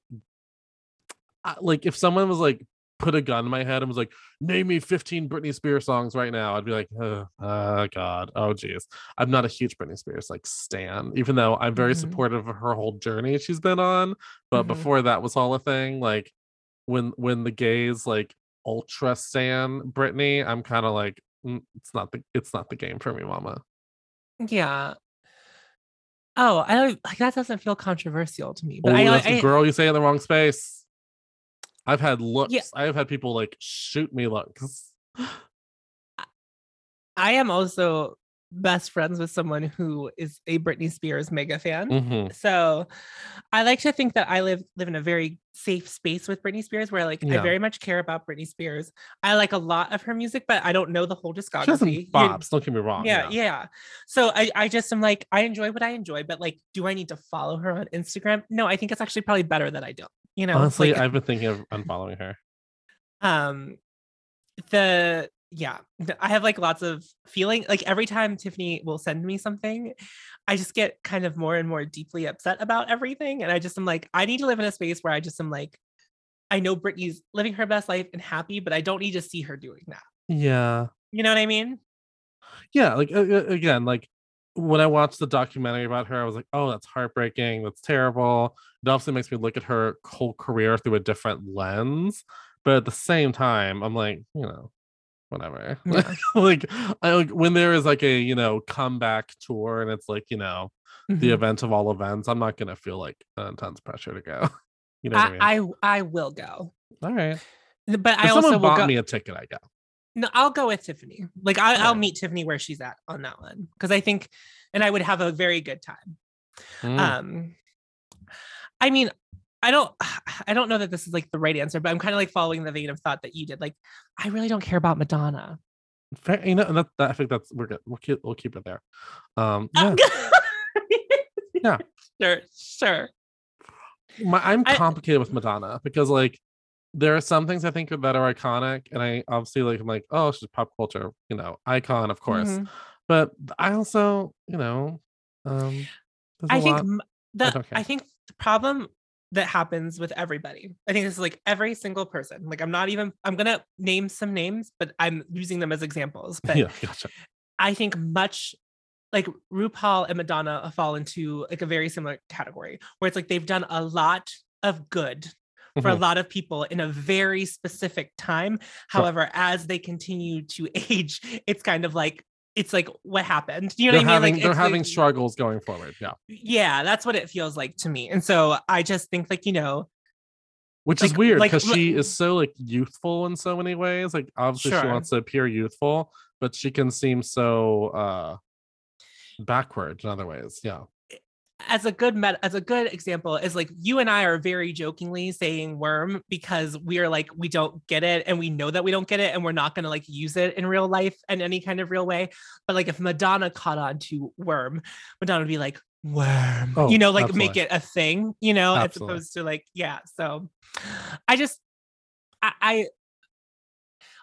Speaker 3: I- like if someone was like put a gun in my head and was like, name me 15 Britney Spears songs right now, I'd be like, oh, oh god, oh geez. I'm not a huge Britney Spears like stan, even though I'm very
Speaker 2: Mhm.
Speaker 3: supportive of her whole journey she's been on. But
Speaker 2: Mhm.
Speaker 3: before that was all a thing, like when when the gays like ultra stan Britney, I'm kind of like, "Mm, it's not the it's not the game for me, mama.
Speaker 2: Yeah. Oh, I don't like that. Doesn't feel controversial to me, but
Speaker 3: oh,
Speaker 2: I,
Speaker 3: that's
Speaker 2: I,
Speaker 3: the girl you say in the wrong space. I've had looks.
Speaker 2: Yeah.
Speaker 3: I've had people like shoot me looks.
Speaker 2: I am also best friends with someone who is a Britney Spears mega fan.
Speaker 3: Mhm.
Speaker 2: So I like to think that I live live in a very safe space with Britney Spears where like I very much care about Britney Spears. I like a lot of her music, but I don't know the whole
Speaker 3: She has
Speaker 2: discography.
Speaker 3: bops. Don't get me wrong.
Speaker 2: yeah, yeah. So I, I just am like, I enjoy what I enjoy, but like, do I need to follow her on Instagram? No, I think it's actually probably better that I don't. You know,
Speaker 3: Honestly,
Speaker 2: like,
Speaker 3: I've been thinking of unfollowing her.
Speaker 2: um the yeah i have like lots of feeling like every time tiffany will send me something i just get kind of more and more deeply upset about everything and i just am like i need to live in a space where i just am like i know britney's living her best life and happy but i don't need to see her doing that
Speaker 3: Yeah.
Speaker 2: you know what i mean
Speaker 3: Yeah. Like again, like when I watched the documentary about her, I was like, oh, that's heartbreaking. That's terrible. It obviously makes me look at her whole career through a different lens. But at the same time, I'm like, you know, whatever. [laughs]
Speaker 2: Yeah.
Speaker 3: like I like when there is like a, you know, comeback tour and it's like, you know, the
Speaker 2: Mhm.
Speaker 3: event of all events, I'm not gonna feel like intense pressure to go. [laughs] you know what I mean?
Speaker 2: I, I i will go
Speaker 3: all right.
Speaker 2: but i also
Speaker 3: someone
Speaker 2: will
Speaker 3: bought
Speaker 2: go
Speaker 3: me a ticket, I go.
Speaker 2: No, I'll go with Tiffany. Like I, I'll
Speaker 3: Alright.
Speaker 2: meet Tiffany where she's at on that one because I think, and I would have a very good time.
Speaker 3: Mm.
Speaker 2: Um, I mean, I don't, [sighs] I don't know that this is like the right answer, but I'm kind of like following the vein of thought that you did. Like, I really don't care about Madonna.
Speaker 3: Fair, you know, and that, that I think that's we're good. We'll keep we'll keep it there. Um, [laughs] yeah. Yeah. [laughs]
Speaker 2: Sure, sure.
Speaker 3: My, I'm
Speaker 2: I-
Speaker 3: complicated with Madonna because like there are some things I think that are iconic, and I obviously like I'm like oh she's pop culture you know icon of course,
Speaker 2: Mhm.
Speaker 3: but I also you know um
Speaker 2: I think
Speaker 3: lot-
Speaker 2: the
Speaker 3: don't.
Speaker 2: I think the problem that happens with everybody. I think this is like every single person. Like I'm not even I'm gonna name some names, but I'm using them as examples. But
Speaker 3: yeah gotcha
Speaker 2: I think much like RuPaul and Madonna fall into like a very similar category where it's like they've done a lot of good for a
Speaker 3: Mhm.
Speaker 2: lot of people in a very specific time. However, as they continue to [laughs] age, it's kind of like it's like what happened. You know
Speaker 3: they're
Speaker 2: what I mean?
Speaker 3: having
Speaker 2: like
Speaker 3: they're having
Speaker 2: like-
Speaker 3: struggles going forward yeah
Speaker 2: Yeah, that's what it feels like to me. And so I just think like, you know,
Speaker 3: which is weird
Speaker 2: like,
Speaker 3: because
Speaker 2: l-
Speaker 3: she is so like youthful in so many ways like obviously she wants to appear youthful but she can seem so uh backward in other ways yeah
Speaker 2: as a good met as a good example is like you and I are very jokingly saying worm because we are like we don't get it and we know that we don't get it and we're not going to like use it in real life in any kind of real way. But like if Madonna caught on to worm Madonna would be like worm
Speaker 3: Oh,
Speaker 2: you know like make it a thing you know as opposed to like yeah so I just I, I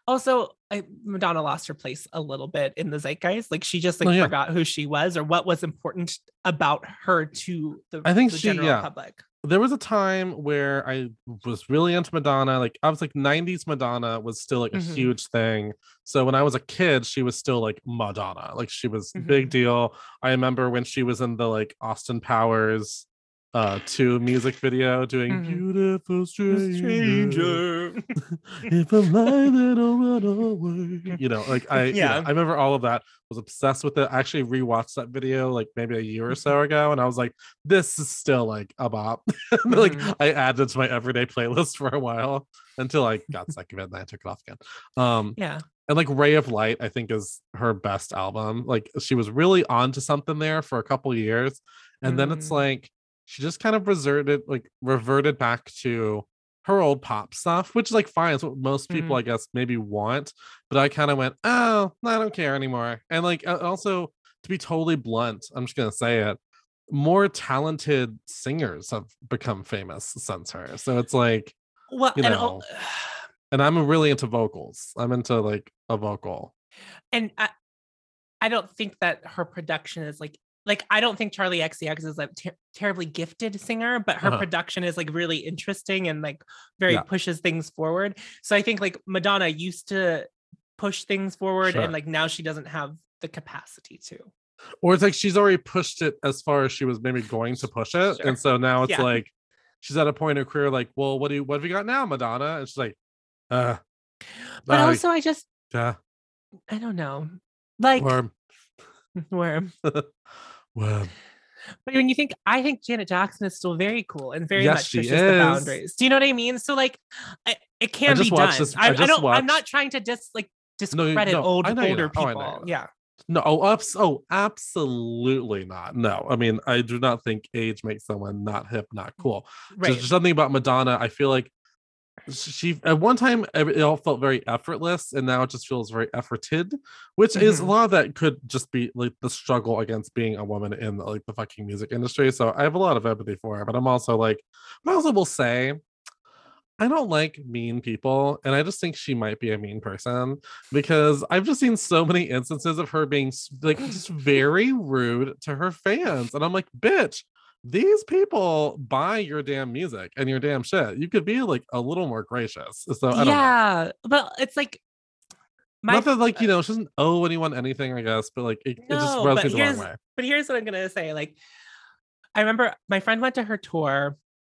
Speaker 2: also I, Madonna lost her place a little bit in the zeitgeist like she just like
Speaker 3: Oh, yeah.
Speaker 2: forgot who she was or what was important about her to the,
Speaker 3: I think
Speaker 2: the
Speaker 3: she-
Speaker 2: general
Speaker 3: yeah.
Speaker 2: public
Speaker 3: there was a time where I was really into Madonna. Like I was like 90s Madonna was still like a
Speaker 2: Mhm.
Speaker 3: huge thing. So when I was a kid, she was still like Madonna. Like she was big
Speaker 2: Mhm.
Speaker 3: deal. I remember when she was in the like Austin Powers uh 2 music video doing
Speaker 2: Mhm.
Speaker 3: beautiful stranger. [laughs] if I lie, then I'll run away. You know, like I, yeah,
Speaker 2: Yeah.
Speaker 3: I remember all of that. Was obsessed with it. I actually rewatched that video like maybe a year or so ago, and I was like, "This is still like a bop." [laughs] like
Speaker 2: Mhm.
Speaker 3: I added it to my everyday playlist for a while until I got sick of it and I took it off again. Um,
Speaker 2: yeah
Speaker 3: and like Ray of Light, I think is her best album. Like she was really onto something there for a couple years, and then it's
Speaker 2: Mm.
Speaker 3: like she just kind of reverted, like reverted back to her old pop stuff, which is like fine. It's what most people,
Speaker 2: Mm.
Speaker 3: I guess, maybe want. But I kind of went, oh, I don't care anymore. And like also to be totally blunt, I'm just gonna say it. More talented singers have become famous since her. So it's like,
Speaker 2: well
Speaker 3: you know.
Speaker 2: al- [sighs]
Speaker 3: and I'm really into vocals. I'm into like a vocal.
Speaker 2: and I, I don't think that her production is like like I don't think Charli XCX is like ter- terribly gifted singer, but her
Speaker 3: Uh-huh.
Speaker 2: production is like really interesting and like very
Speaker 3: Yeah.
Speaker 2: pushes things forward. So I think like Madonna used to push things forward
Speaker 3: Sure.
Speaker 2: and like now she doesn't have the capacity to.
Speaker 3: or it's like she's already pushed it as far as she was maybe going to push it
Speaker 2: Sure.
Speaker 3: and so now it's
Speaker 2: Yeah.
Speaker 3: like she's at a point in her career like well what do you what have you got now madonna and she's like uh
Speaker 2: But
Speaker 3: uh,
Speaker 2: also I just
Speaker 3: yeah
Speaker 2: I don't know. Like
Speaker 3: worm [laughs]
Speaker 2: worm. [laughs]
Speaker 3: worm
Speaker 2: But when you think, I think Janet Jackson is still very cool and very
Speaker 3: Yes,
Speaker 2: much
Speaker 3: she
Speaker 2: pushes the boundaries. Do you know what I mean? So like, I, it can be
Speaker 3: just
Speaker 2: done.
Speaker 3: this- I
Speaker 2: I, I
Speaker 3: just
Speaker 2: don't. I'm not trying to dis like discredit
Speaker 3: no,
Speaker 2: old
Speaker 3: I you're
Speaker 2: older
Speaker 3: not. Oh,
Speaker 2: people. yeah.
Speaker 3: No, oh, oh, absolutely not. No, I mean, I do not think age makes someone not hip, not mm, cool.
Speaker 2: Right.
Speaker 3: Just something about Madonna. I feel like she at one time it all felt very effortless, and now it just feels very efforted, which is a lot of that could just be like the struggle against being a woman in like the fucking music industry. So I have a lot of empathy for her, but I'm also like, but I also will say. I don't like mean people, and I just think she might be a mean person because I've just seen so many instances of her being like just very rude to her fans, and I'm like, bitch, these people buy your damn music and your damn shit. You could be like a little more gracious. So I don't know.
Speaker 2: yeah, but it's like my
Speaker 3: Not that like you know she doesn't owe anyone anything, I guess, but like it, it just
Speaker 2: No,
Speaker 3: rubs me the wrong way.
Speaker 2: but here's what I'm gonna say. Like, I remember my friend went to her tour.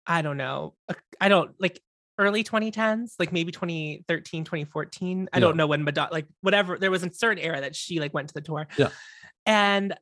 Speaker 2: I don't know. uh, I don't like early 2010s, like maybe 2013, 2014. I
Speaker 3: Yeah.
Speaker 2: don't know when Madonna, like whatever. There was a certain era that she like went to the tour.
Speaker 3: Yeah.
Speaker 2: And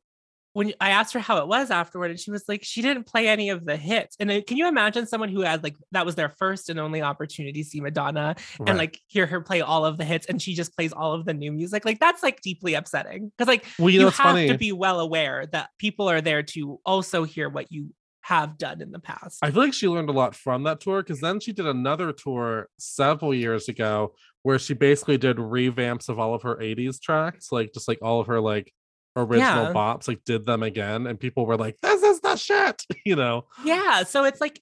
Speaker 2: when I asked her how it was afterward, and she was like, she didn't play any of the hits. And uh, can you imagine someone who had like that was their first and only opportunity to see Madonna
Speaker 3: Right.
Speaker 2: and like hear her play all of the hits, and she just plays all of the new music? Like that's like deeply upsetting because like
Speaker 3: well, you know,
Speaker 2: have
Speaker 3: funny.
Speaker 2: to be well aware that people are there to also hear what you have done in the past.
Speaker 3: I feel like she learned a lot from that tour because then she did another tour several years ago where she basically did revamps of all of her 80s tracks, like just like all of her like original
Speaker 2: Yeah.
Speaker 3: bops, like did them again, and people were like, This is the shit, [laughs] you know.
Speaker 2: yeah, so it's like,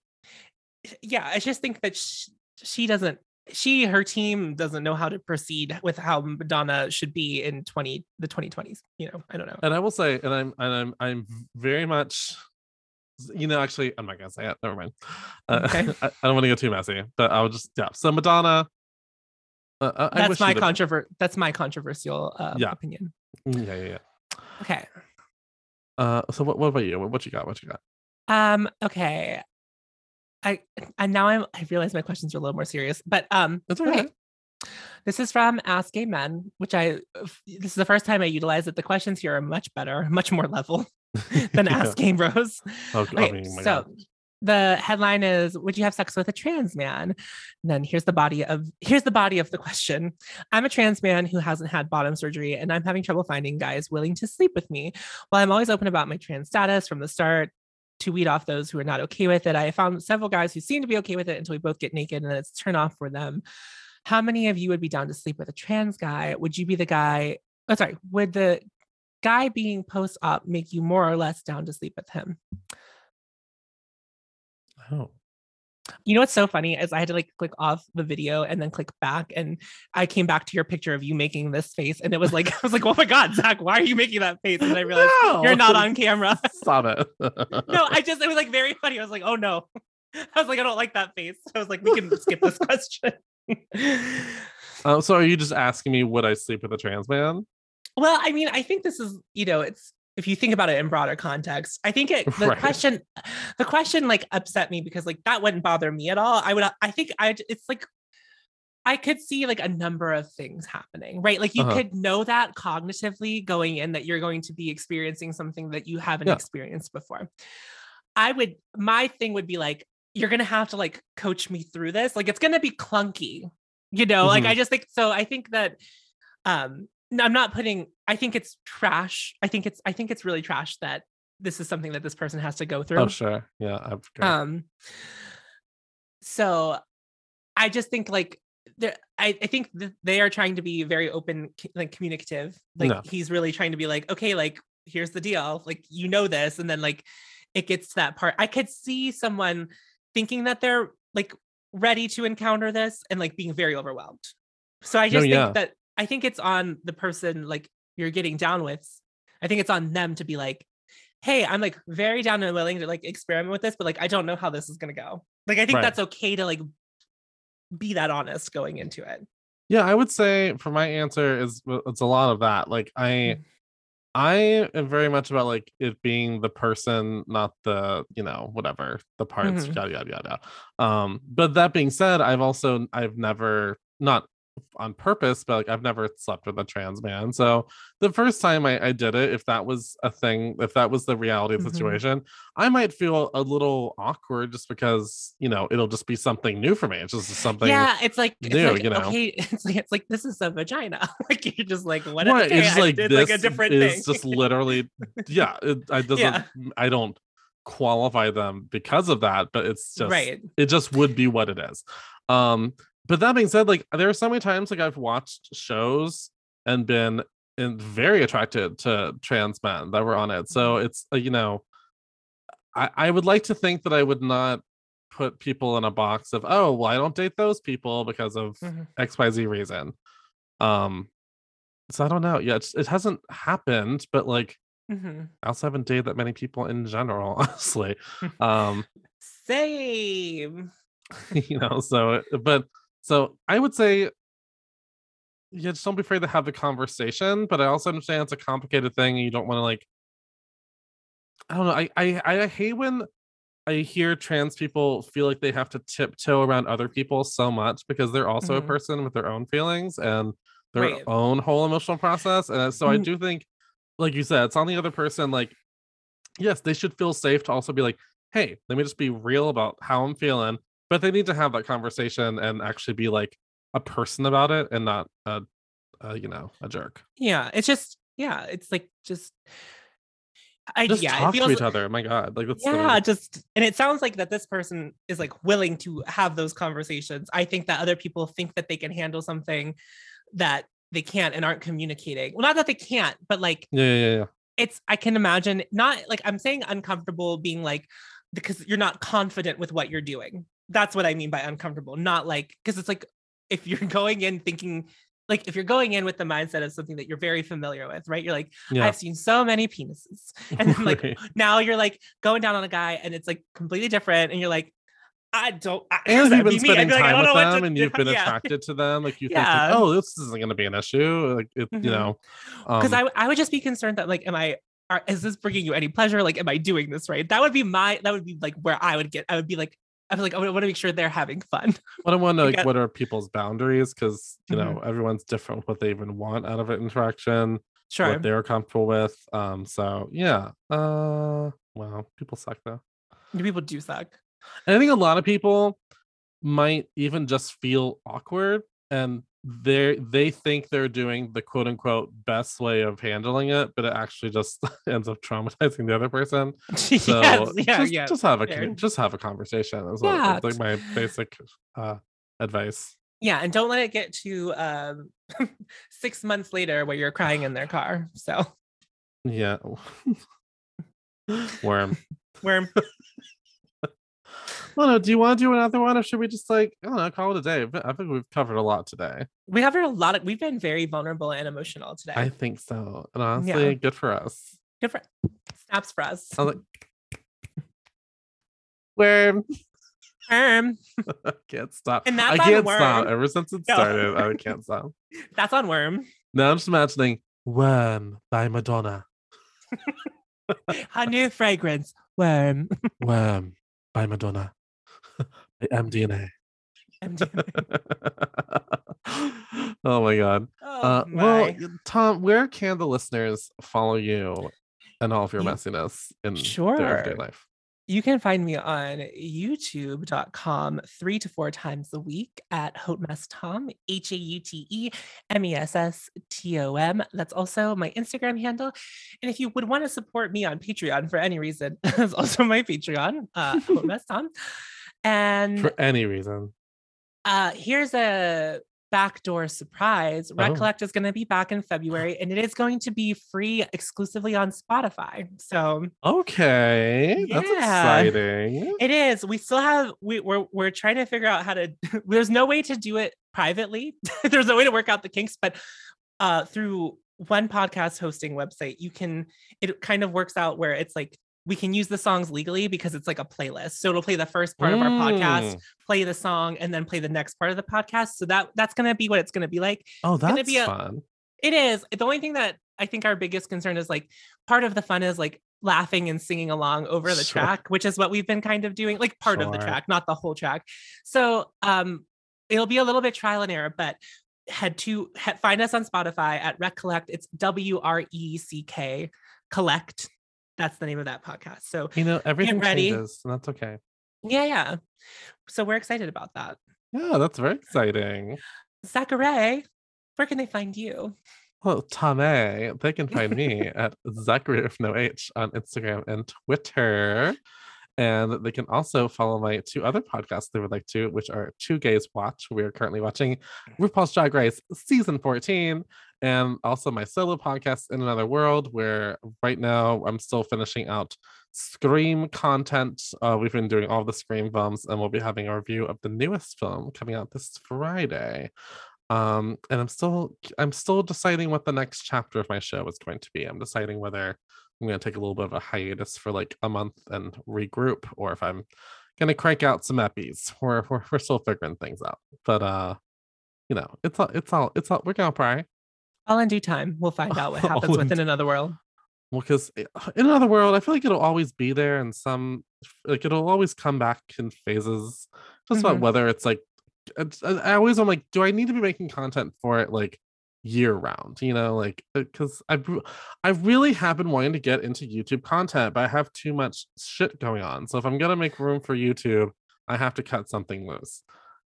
Speaker 2: yeah, I just think that she, she doesn't. She her team doesn't know how to proceed with how Madonna should be in 20 the 2020s. You know, I don't know.
Speaker 3: And I will say, and I'm and I'm I'm very much you know, actually, I'm not gonna say it. Never mind. Uh,
Speaker 2: Okay. [laughs]
Speaker 3: I, I don't want to go too messy, but I'll just yeah. So Madonna, uh, I- I
Speaker 2: That's
Speaker 3: wish
Speaker 2: my controvert. That's my controversial uh,
Speaker 3: Yeah.
Speaker 2: opinion.
Speaker 3: Mm, Yeah, yeah, yeah.
Speaker 2: Okay.
Speaker 3: Uh, so what, what about you? What, what you got? What you got?
Speaker 2: Um. Okay. I and now I'm. I realize my questions are a little more serious, but um.
Speaker 3: It's okay.
Speaker 2: This is from Ask Gay Men, which I. This is the first time I utilize it. The questions here are much better, [laughs] much more level [laughs] than
Speaker 3: Yeah.
Speaker 2: Ask Gay Bros.
Speaker 3: Oh,
Speaker 2: Okay,
Speaker 3: I mean,
Speaker 2: so
Speaker 3: God.
Speaker 2: The headline is would you have sex with a trans man? And then here's the body of here's the body of the question. I'm a trans man who hasn't had bottom surgery and i'm having trouble finding guys willing to sleep with me. While i'm always open about my trans status from the start to weed off those who are not okay with it i found several guys who seem to be okay with it until we both get naked and then it's turn off for them. How many of you would be down to sleep with a trans guy? Would you be the guy oh sorry would the guy being post-op make you more or less down to sleep with him
Speaker 3: Oh.
Speaker 2: You know what's so funny is I had to like click off the video and then click back, and I came back to your picture of you making this face, and it was like [laughs] I was like, "Oh my god, Zach, why are you making that face?" And I realized you're not on camera. [laughs]
Speaker 3: Stop it.
Speaker 2: no, [laughs] I just it was like very funny. I was like, "Oh no," I was like, "I don't like that face." I was like, "We can skip this question."
Speaker 3: Uh, so are you just asking me would I sleep with a trans man?
Speaker 2: Well, I mean, I think this is, you know, it's if you think about it in broader context, I think it the
Speaker 3: Right.
Speaker 2: question the question like upset me because like that wouldn't bother me at all. I would I think I it's like I could see like a number of things happening, right? Like you
Speaker 3: Uh-huh.
Speaker 2: could know that cognitively going in that you're going to be experiencing something that you haven't
Speaker 3: Yeah.
Speaker 2: experienced before. I would my thing would be like you're going to have to like coach me through this. Like it's going to be clunky. You know, like
Speaker 3: Mhm.
Speaker 2: I just think so I think that um I'm not putting I think it's trash. I think it's I think it's really trash that this is something that this person has to go through.
Speaker 3: Oh, sure. Yeah. I've got
Speaker 2: Um so I just think like there I, I think they are trying to be very open like communicative. Like
Speaker 3: No.
Speaker 2: he's really trying to be like, okay, like here's the deal. Like you know this. And then like it gets to that part. I could see someone thinking that they're like ready to encounter this and like being very overwhelmed. So I
Speaker 3: No,
Speaker 2: just think
Speaker 3: yeah.
Speaker 2: that I think it's on the person like you're getting down with. I think it's on them to be like, hey, I'm like very down and willing to like experiment with this, but like I don't know how this is gonna go. Like I think
Speaker 3: Right.
Speaker 2: that's okay to like be that honest going into it.
Speaker 3: Yeah, I would say for my answer is it's a lot of that. Like I
Speaker 2: Mm.
Speaker 3: I am very much about like it being the person, not the, you know, whatever, the parts,
Speaker 2: Mhm.
Speaker 3: yada yada yada. Um, but that being said, I've also I've never not on purpose, but like I've never slept with a trans man. So the first time I, I did it, if that was a thing, if that was the reality of the
Speaker 2: Mhm.
Speaker 3: situation, I might feel a little awkward just because you know it'll just be something new for me. It's just something.
Speaker 2: yeah, it's like, it's
Speaker 3: new,
Speaker 2: like
Speaker 3: you know?
Speaker 2: okay, [laughs] it's like it's like this is a vagina. [laughs] like you're just like what?
Speaker 3: Right,
Speaker 2: okay,
Speaker 3: it's like this
Speaker 2: like a different
Speaker 3: is
Speaker 2: thing.
Speaker 3: just literally, yeah. It, I [laughs] doesn't,
Speaker 2: Yeah.
Speaker 3: I don't qualify them because of that, but it's just
Speaker 2: right.
Speaker 3: it just would be what it is um but that being said like there are so many times like i've watched shows and been in very attracted to trans men that were on it so
Speaker 2: Mm-hmm.
Speaker 3: it's uh, you know i i would like to think that i would not put people in a box of oh well i don't date those people because of
Speaker 2: Mhm.
Speaker 3: xyz reason um so i don't know yeah it's, it hasn't happened but like
Speaker 2: Mhm.
Speaker 3: i also haven't dated that many people in general [laughs] honestly um [laughs]
Speaker 2: Same. [laughs]
Speaker 3: you know so but so i would say yeah just don't be afraid to have the conversation but i also understand it's a complicated thing and you don't want to like i don't know I, I i hate when i hear trans people feel like they have to tiptoe around other people so much because they're also
Speaker 2: Mhm.
Speaker 3: a person with their own feelings and their own whole emotional process and so i
Speaker 2: Mm.
Speaker 3: do think like you said it's on the other person like yes they should feel safe to also be like hey let me just be real about how i'm feeling but they need to have that conversation and actually be like a person about it and not a, a you know a jerk
Speaker 2: Yeah, it's just yeah, it's like just I
Speaker 3: just
Speaker 2: yeah,
Speaker 3: talk to each other my god like that's
Speaker 2: yeah, just and it sounds like that this person is like willing to have those conversations. I think that other people think that they can handle something that they can't and aren't communicating. Well, not that they can't, but like
Speaker 3: yeah yeah, yeah.
Speaker 2: it's I can imagine not like I'm saying uncomfortable being like because you're not confident with what you're doing. That's what I mean by uncomfortable, not like because it's like if you're [laughs] going in thinking like if you're going in with the mindset of something that you're very familiar with, right? You're like,
Speaker 3: yeah.
Speaker 2: I've seen so many penises. [laughs] And then like
Speaker 3: Right.
Speaker 2: now you're like going down on a guy and it's like completely different and you're like, I don't I, [laughs]
Speaker 3: and you've been. Spending
Speaker 2: like,
Speaker 3: time with them
Speaker 2: to
Speaker 3: and you've been
Speaker 2: Yeah.
Speaker 3: attracted to them like you
Speaker 2: Yeah.
Speaker 3: think like, oh this isn't going to be an issue like it,
Speaker 2: Mhm.
Speaker 3: you know
Speaker 2: because
Speaker 3: um,
Speaker 2: I, I would just be concerned that like am i are, is this bringing you any pleasure like am i doing this right that would be my that would be like where i would get i would be like i was like i want to make sure they're having fun [laughs]
Speaker 3: But I want to like, what are people's boundaries? Because you
Speaker 2: Mm-hmm.
Speaker 3: know everyone's different what they even want out of an interaction,
Speaker 2: sure
Speaker 3: what they're comfortable with. Um, so yeah. Uh, wow, people suck though.
Speaker 2: people do suck
Speaker 3: And I think a lot of people might even just feel awkward, and they they think they're doing the quote unquote best way of handling it, but it actually just [laughs] ends up traumatizing the other person. [laughs] So
Speaker 2: yes, yeah
Speaker 3: just,
Speaker 2: yeah
Speaker 3: just have a
Speaker 2: fair.
Speaker 3: just have a conversation. Is
Speaker 2: Yeah,
Speaker 3: that's like my basic uh advice.
Speaker 2: yeah and don't let it get to um [laughs] six months later where you're crying in their car so
Speaker 3: Yeah. Worm, worm.
Speaker 2: We're
Speaker 3: Well, no, do you want to do another one or should we just like, I don't know, call it a day? I think we've covered a lot today.
Speaker 2: we have a lot of we've been very vulnerable and emotional today
Speaker 3: I think so. And honestly,
Speaker 2: Yeah.
Speaker 3: good for us.
Speaker 2: good for snaps for us
Speaker 3: I like, Worm. I [laughs] can't stop.
Speaker 2: And
Speaker 3: I
Speaker 2: that's on
Speaker 3: can't stop.
Speaker 2: Worm.
Speaker 3: Ever since it
Speaker 2: No.
Speaker 3: started, I [laughs] can't stop.
Speaker 2: that's on worm
Speaker 3: Now I'm just imagining Worm by Madonna. [laughs]
Speaker 2: a new fragrance worm
Speaker 3: Worm by Madonna. [laughs] by MDNA. [laughs] oh my god.
Speaker 2: oh
Speaker 3: Uh, well,
Speaker 2: my.
Speaker 3: y- Tom, where can the listeners follow you and all of your
Speaker 2: You-
Speaker 3: messiness in their
Speaker 2: Sure.
Speaker 3: everyday life?
Speaker 2: You can find me on youtube.com three to four times a week at Haute Mess Tom, H A U T E M E S S T O M. That's also my Instagram handle. And if you would want to support me on Patreon for any reason, [laughs] that's also my Patreon, uh, Haute Mess Tom. And
Speaker 3: For any reason.
Speaker 2: uh, here's a backdoor surprise.
Speaker 3: Oh.
Speaker 2: Recollect is going to be back in February and it is going to be free exclusively on Spotify. So
Speaker 3: Okay. That's exciting.
Speaker 2: It is. We still have we, we're we're trying to figure out how to [laughs] there's no way to do it privately. [laughs] there's no way to work out the kinks, but uh through one podcast hosting website, you can it kind of works out where it's like we can use the songs legally because it's like a playlist. So it'll play the first part of our podcast,
Speaker 3: Mm.
Speaker 2: play the song, and then play the next part of the podcast. So that that's gonna be what it's gonna be like.
Speaker 3: Oh,
Speaker 2: gonna
Speaker 3: that's
Speaker 2: be a-
Speaker 3: fun.
Speaker 2: It is. The only thing that I think our biggest concern is like part of the fun is like laughing and singing along over the
Speaker 3: Sure.
Speaker 2: track, which is what we've been kind of doing, like part of the track, not the whole track. So um it'll be a little bit trial and error, but head to he- find us on Spotify at Recollect. It's W R E C K Collect. That's the name of that podcast. So
Speaker 3: You know, everything
Speaker 2: ready.
Speaker 3: changes, and that's okay.
Speaker 2: yeah, yeah. So we're excited about that.
Speaker 3: Yeah, that's very exciting.
Speaker 2: Zachary, where can they find you?
Speaker 3: Well, Tame, they can find me [laughs] at Zachary with no H on Instagram and Twitter. And they can also follow my two other podcasts they would like to, which are Two Gays Watch. We are currently watching RuPaul's Drag Race season 14, and also my solo podcast In Another World, where right now I'm still finishing out Scream content. Uh, we've been doing all the Scream films, and we'll be having a review of the newest film coming out this Friday um and i'm still i'm still deciding what the next chapter of my show is going to be i'm deciding whether i'm going to take a little bit of a hiatus for like a month and regroup or if i'm going to crank out some epies we're, we're, we're still figuring things out but uh you know it's all it's all it's all we're gonna pray
Speaker 2: All in due time. We'll find out what [laughs] happens within another world.
Speaker 3: well because [sighs] in another world i feel like it'll always be there and some like it'll always come back in phases just about
Speaker 2: Mhm.
Speaker 3: whether it's like it's, I I always I'm like, do I need to be making content for it like year round? You know, like uh, because I I really have been wanting to get into YouTube content, but I have too much shit going on. So if I'm gonna make room for YouTube, I have to cut something loose.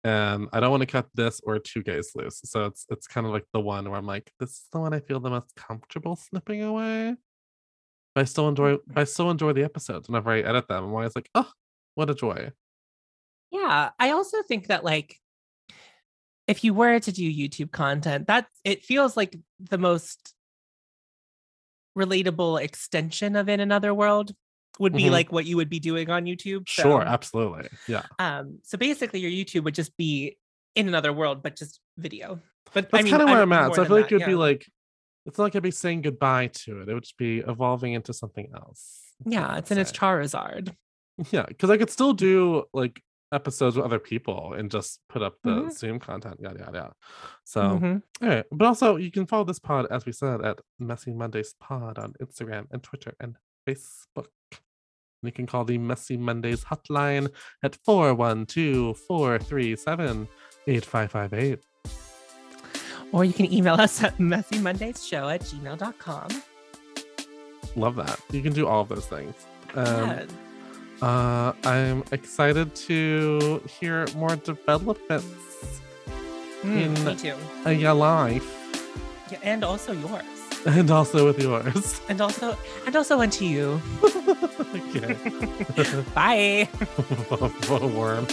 Speaker 3: And I don't want to cut this or two gays loose. So it's it's kind of like the one where I'm like, this is the one I feel the most comfortable snipping away. But I still mm. enjoy I still enjoy the episodes whenever I edit them. I'm always like, oh, what a joy.
Speaker 2: Yeah. I also think that like if you were to do YouTube content, that it feels like the most relatable extension of in another world would be
Speaker 3: Mhm.
Speaker 2: like what you would be doing on YouTube.
Speaker 3: Sure, absolutely. Yeah.
Speaker 2: um, so basically your YouTube would just be in another world, but just video. But
Speaker 3: That's
Speaker 2: I mean,
Speaker 3: kind of where I'm at. So I feel like
Speaker 2: that,
Speaker 3: it would be like it's not like I'd be saying goodbye to it. It would just be evolving into something else.
Speaker 2: yeah, it's in its. Charizard.
Speaker 3: Yeah, because I could still do like episodes with other people and just put up the
Speaker 2: Mhm.
Speaker 3: Zoom content, yada yada yada. So
Speaker 2: Mhm.
Speaker 3: all right. But also you can follow this pod, as we said, at Messy Mondays Pod on Instagram and Twitter and Facebook. And you can call the Messy Mondays hotline at 412-437-8558.
Speaker 2: Or you can email us at messymondayshow at gmail.com.
Speaker 3: Love that. You can do all of those things. Um,
Speaker 2: yeah.
Speaker 3: Uh, I'm excited to hear more developments
Speaker 2: Mm,
Speaker 3: in- in your life
Speaker 2: Yeah, and also yours. [laughs]
Speaker 3: and also with yours. [laughs]
Speaker 2: And also and also unto you. [laughs]
Speaker 3: okay.
Speaker 2: Bye.
Speaker 3: Worm.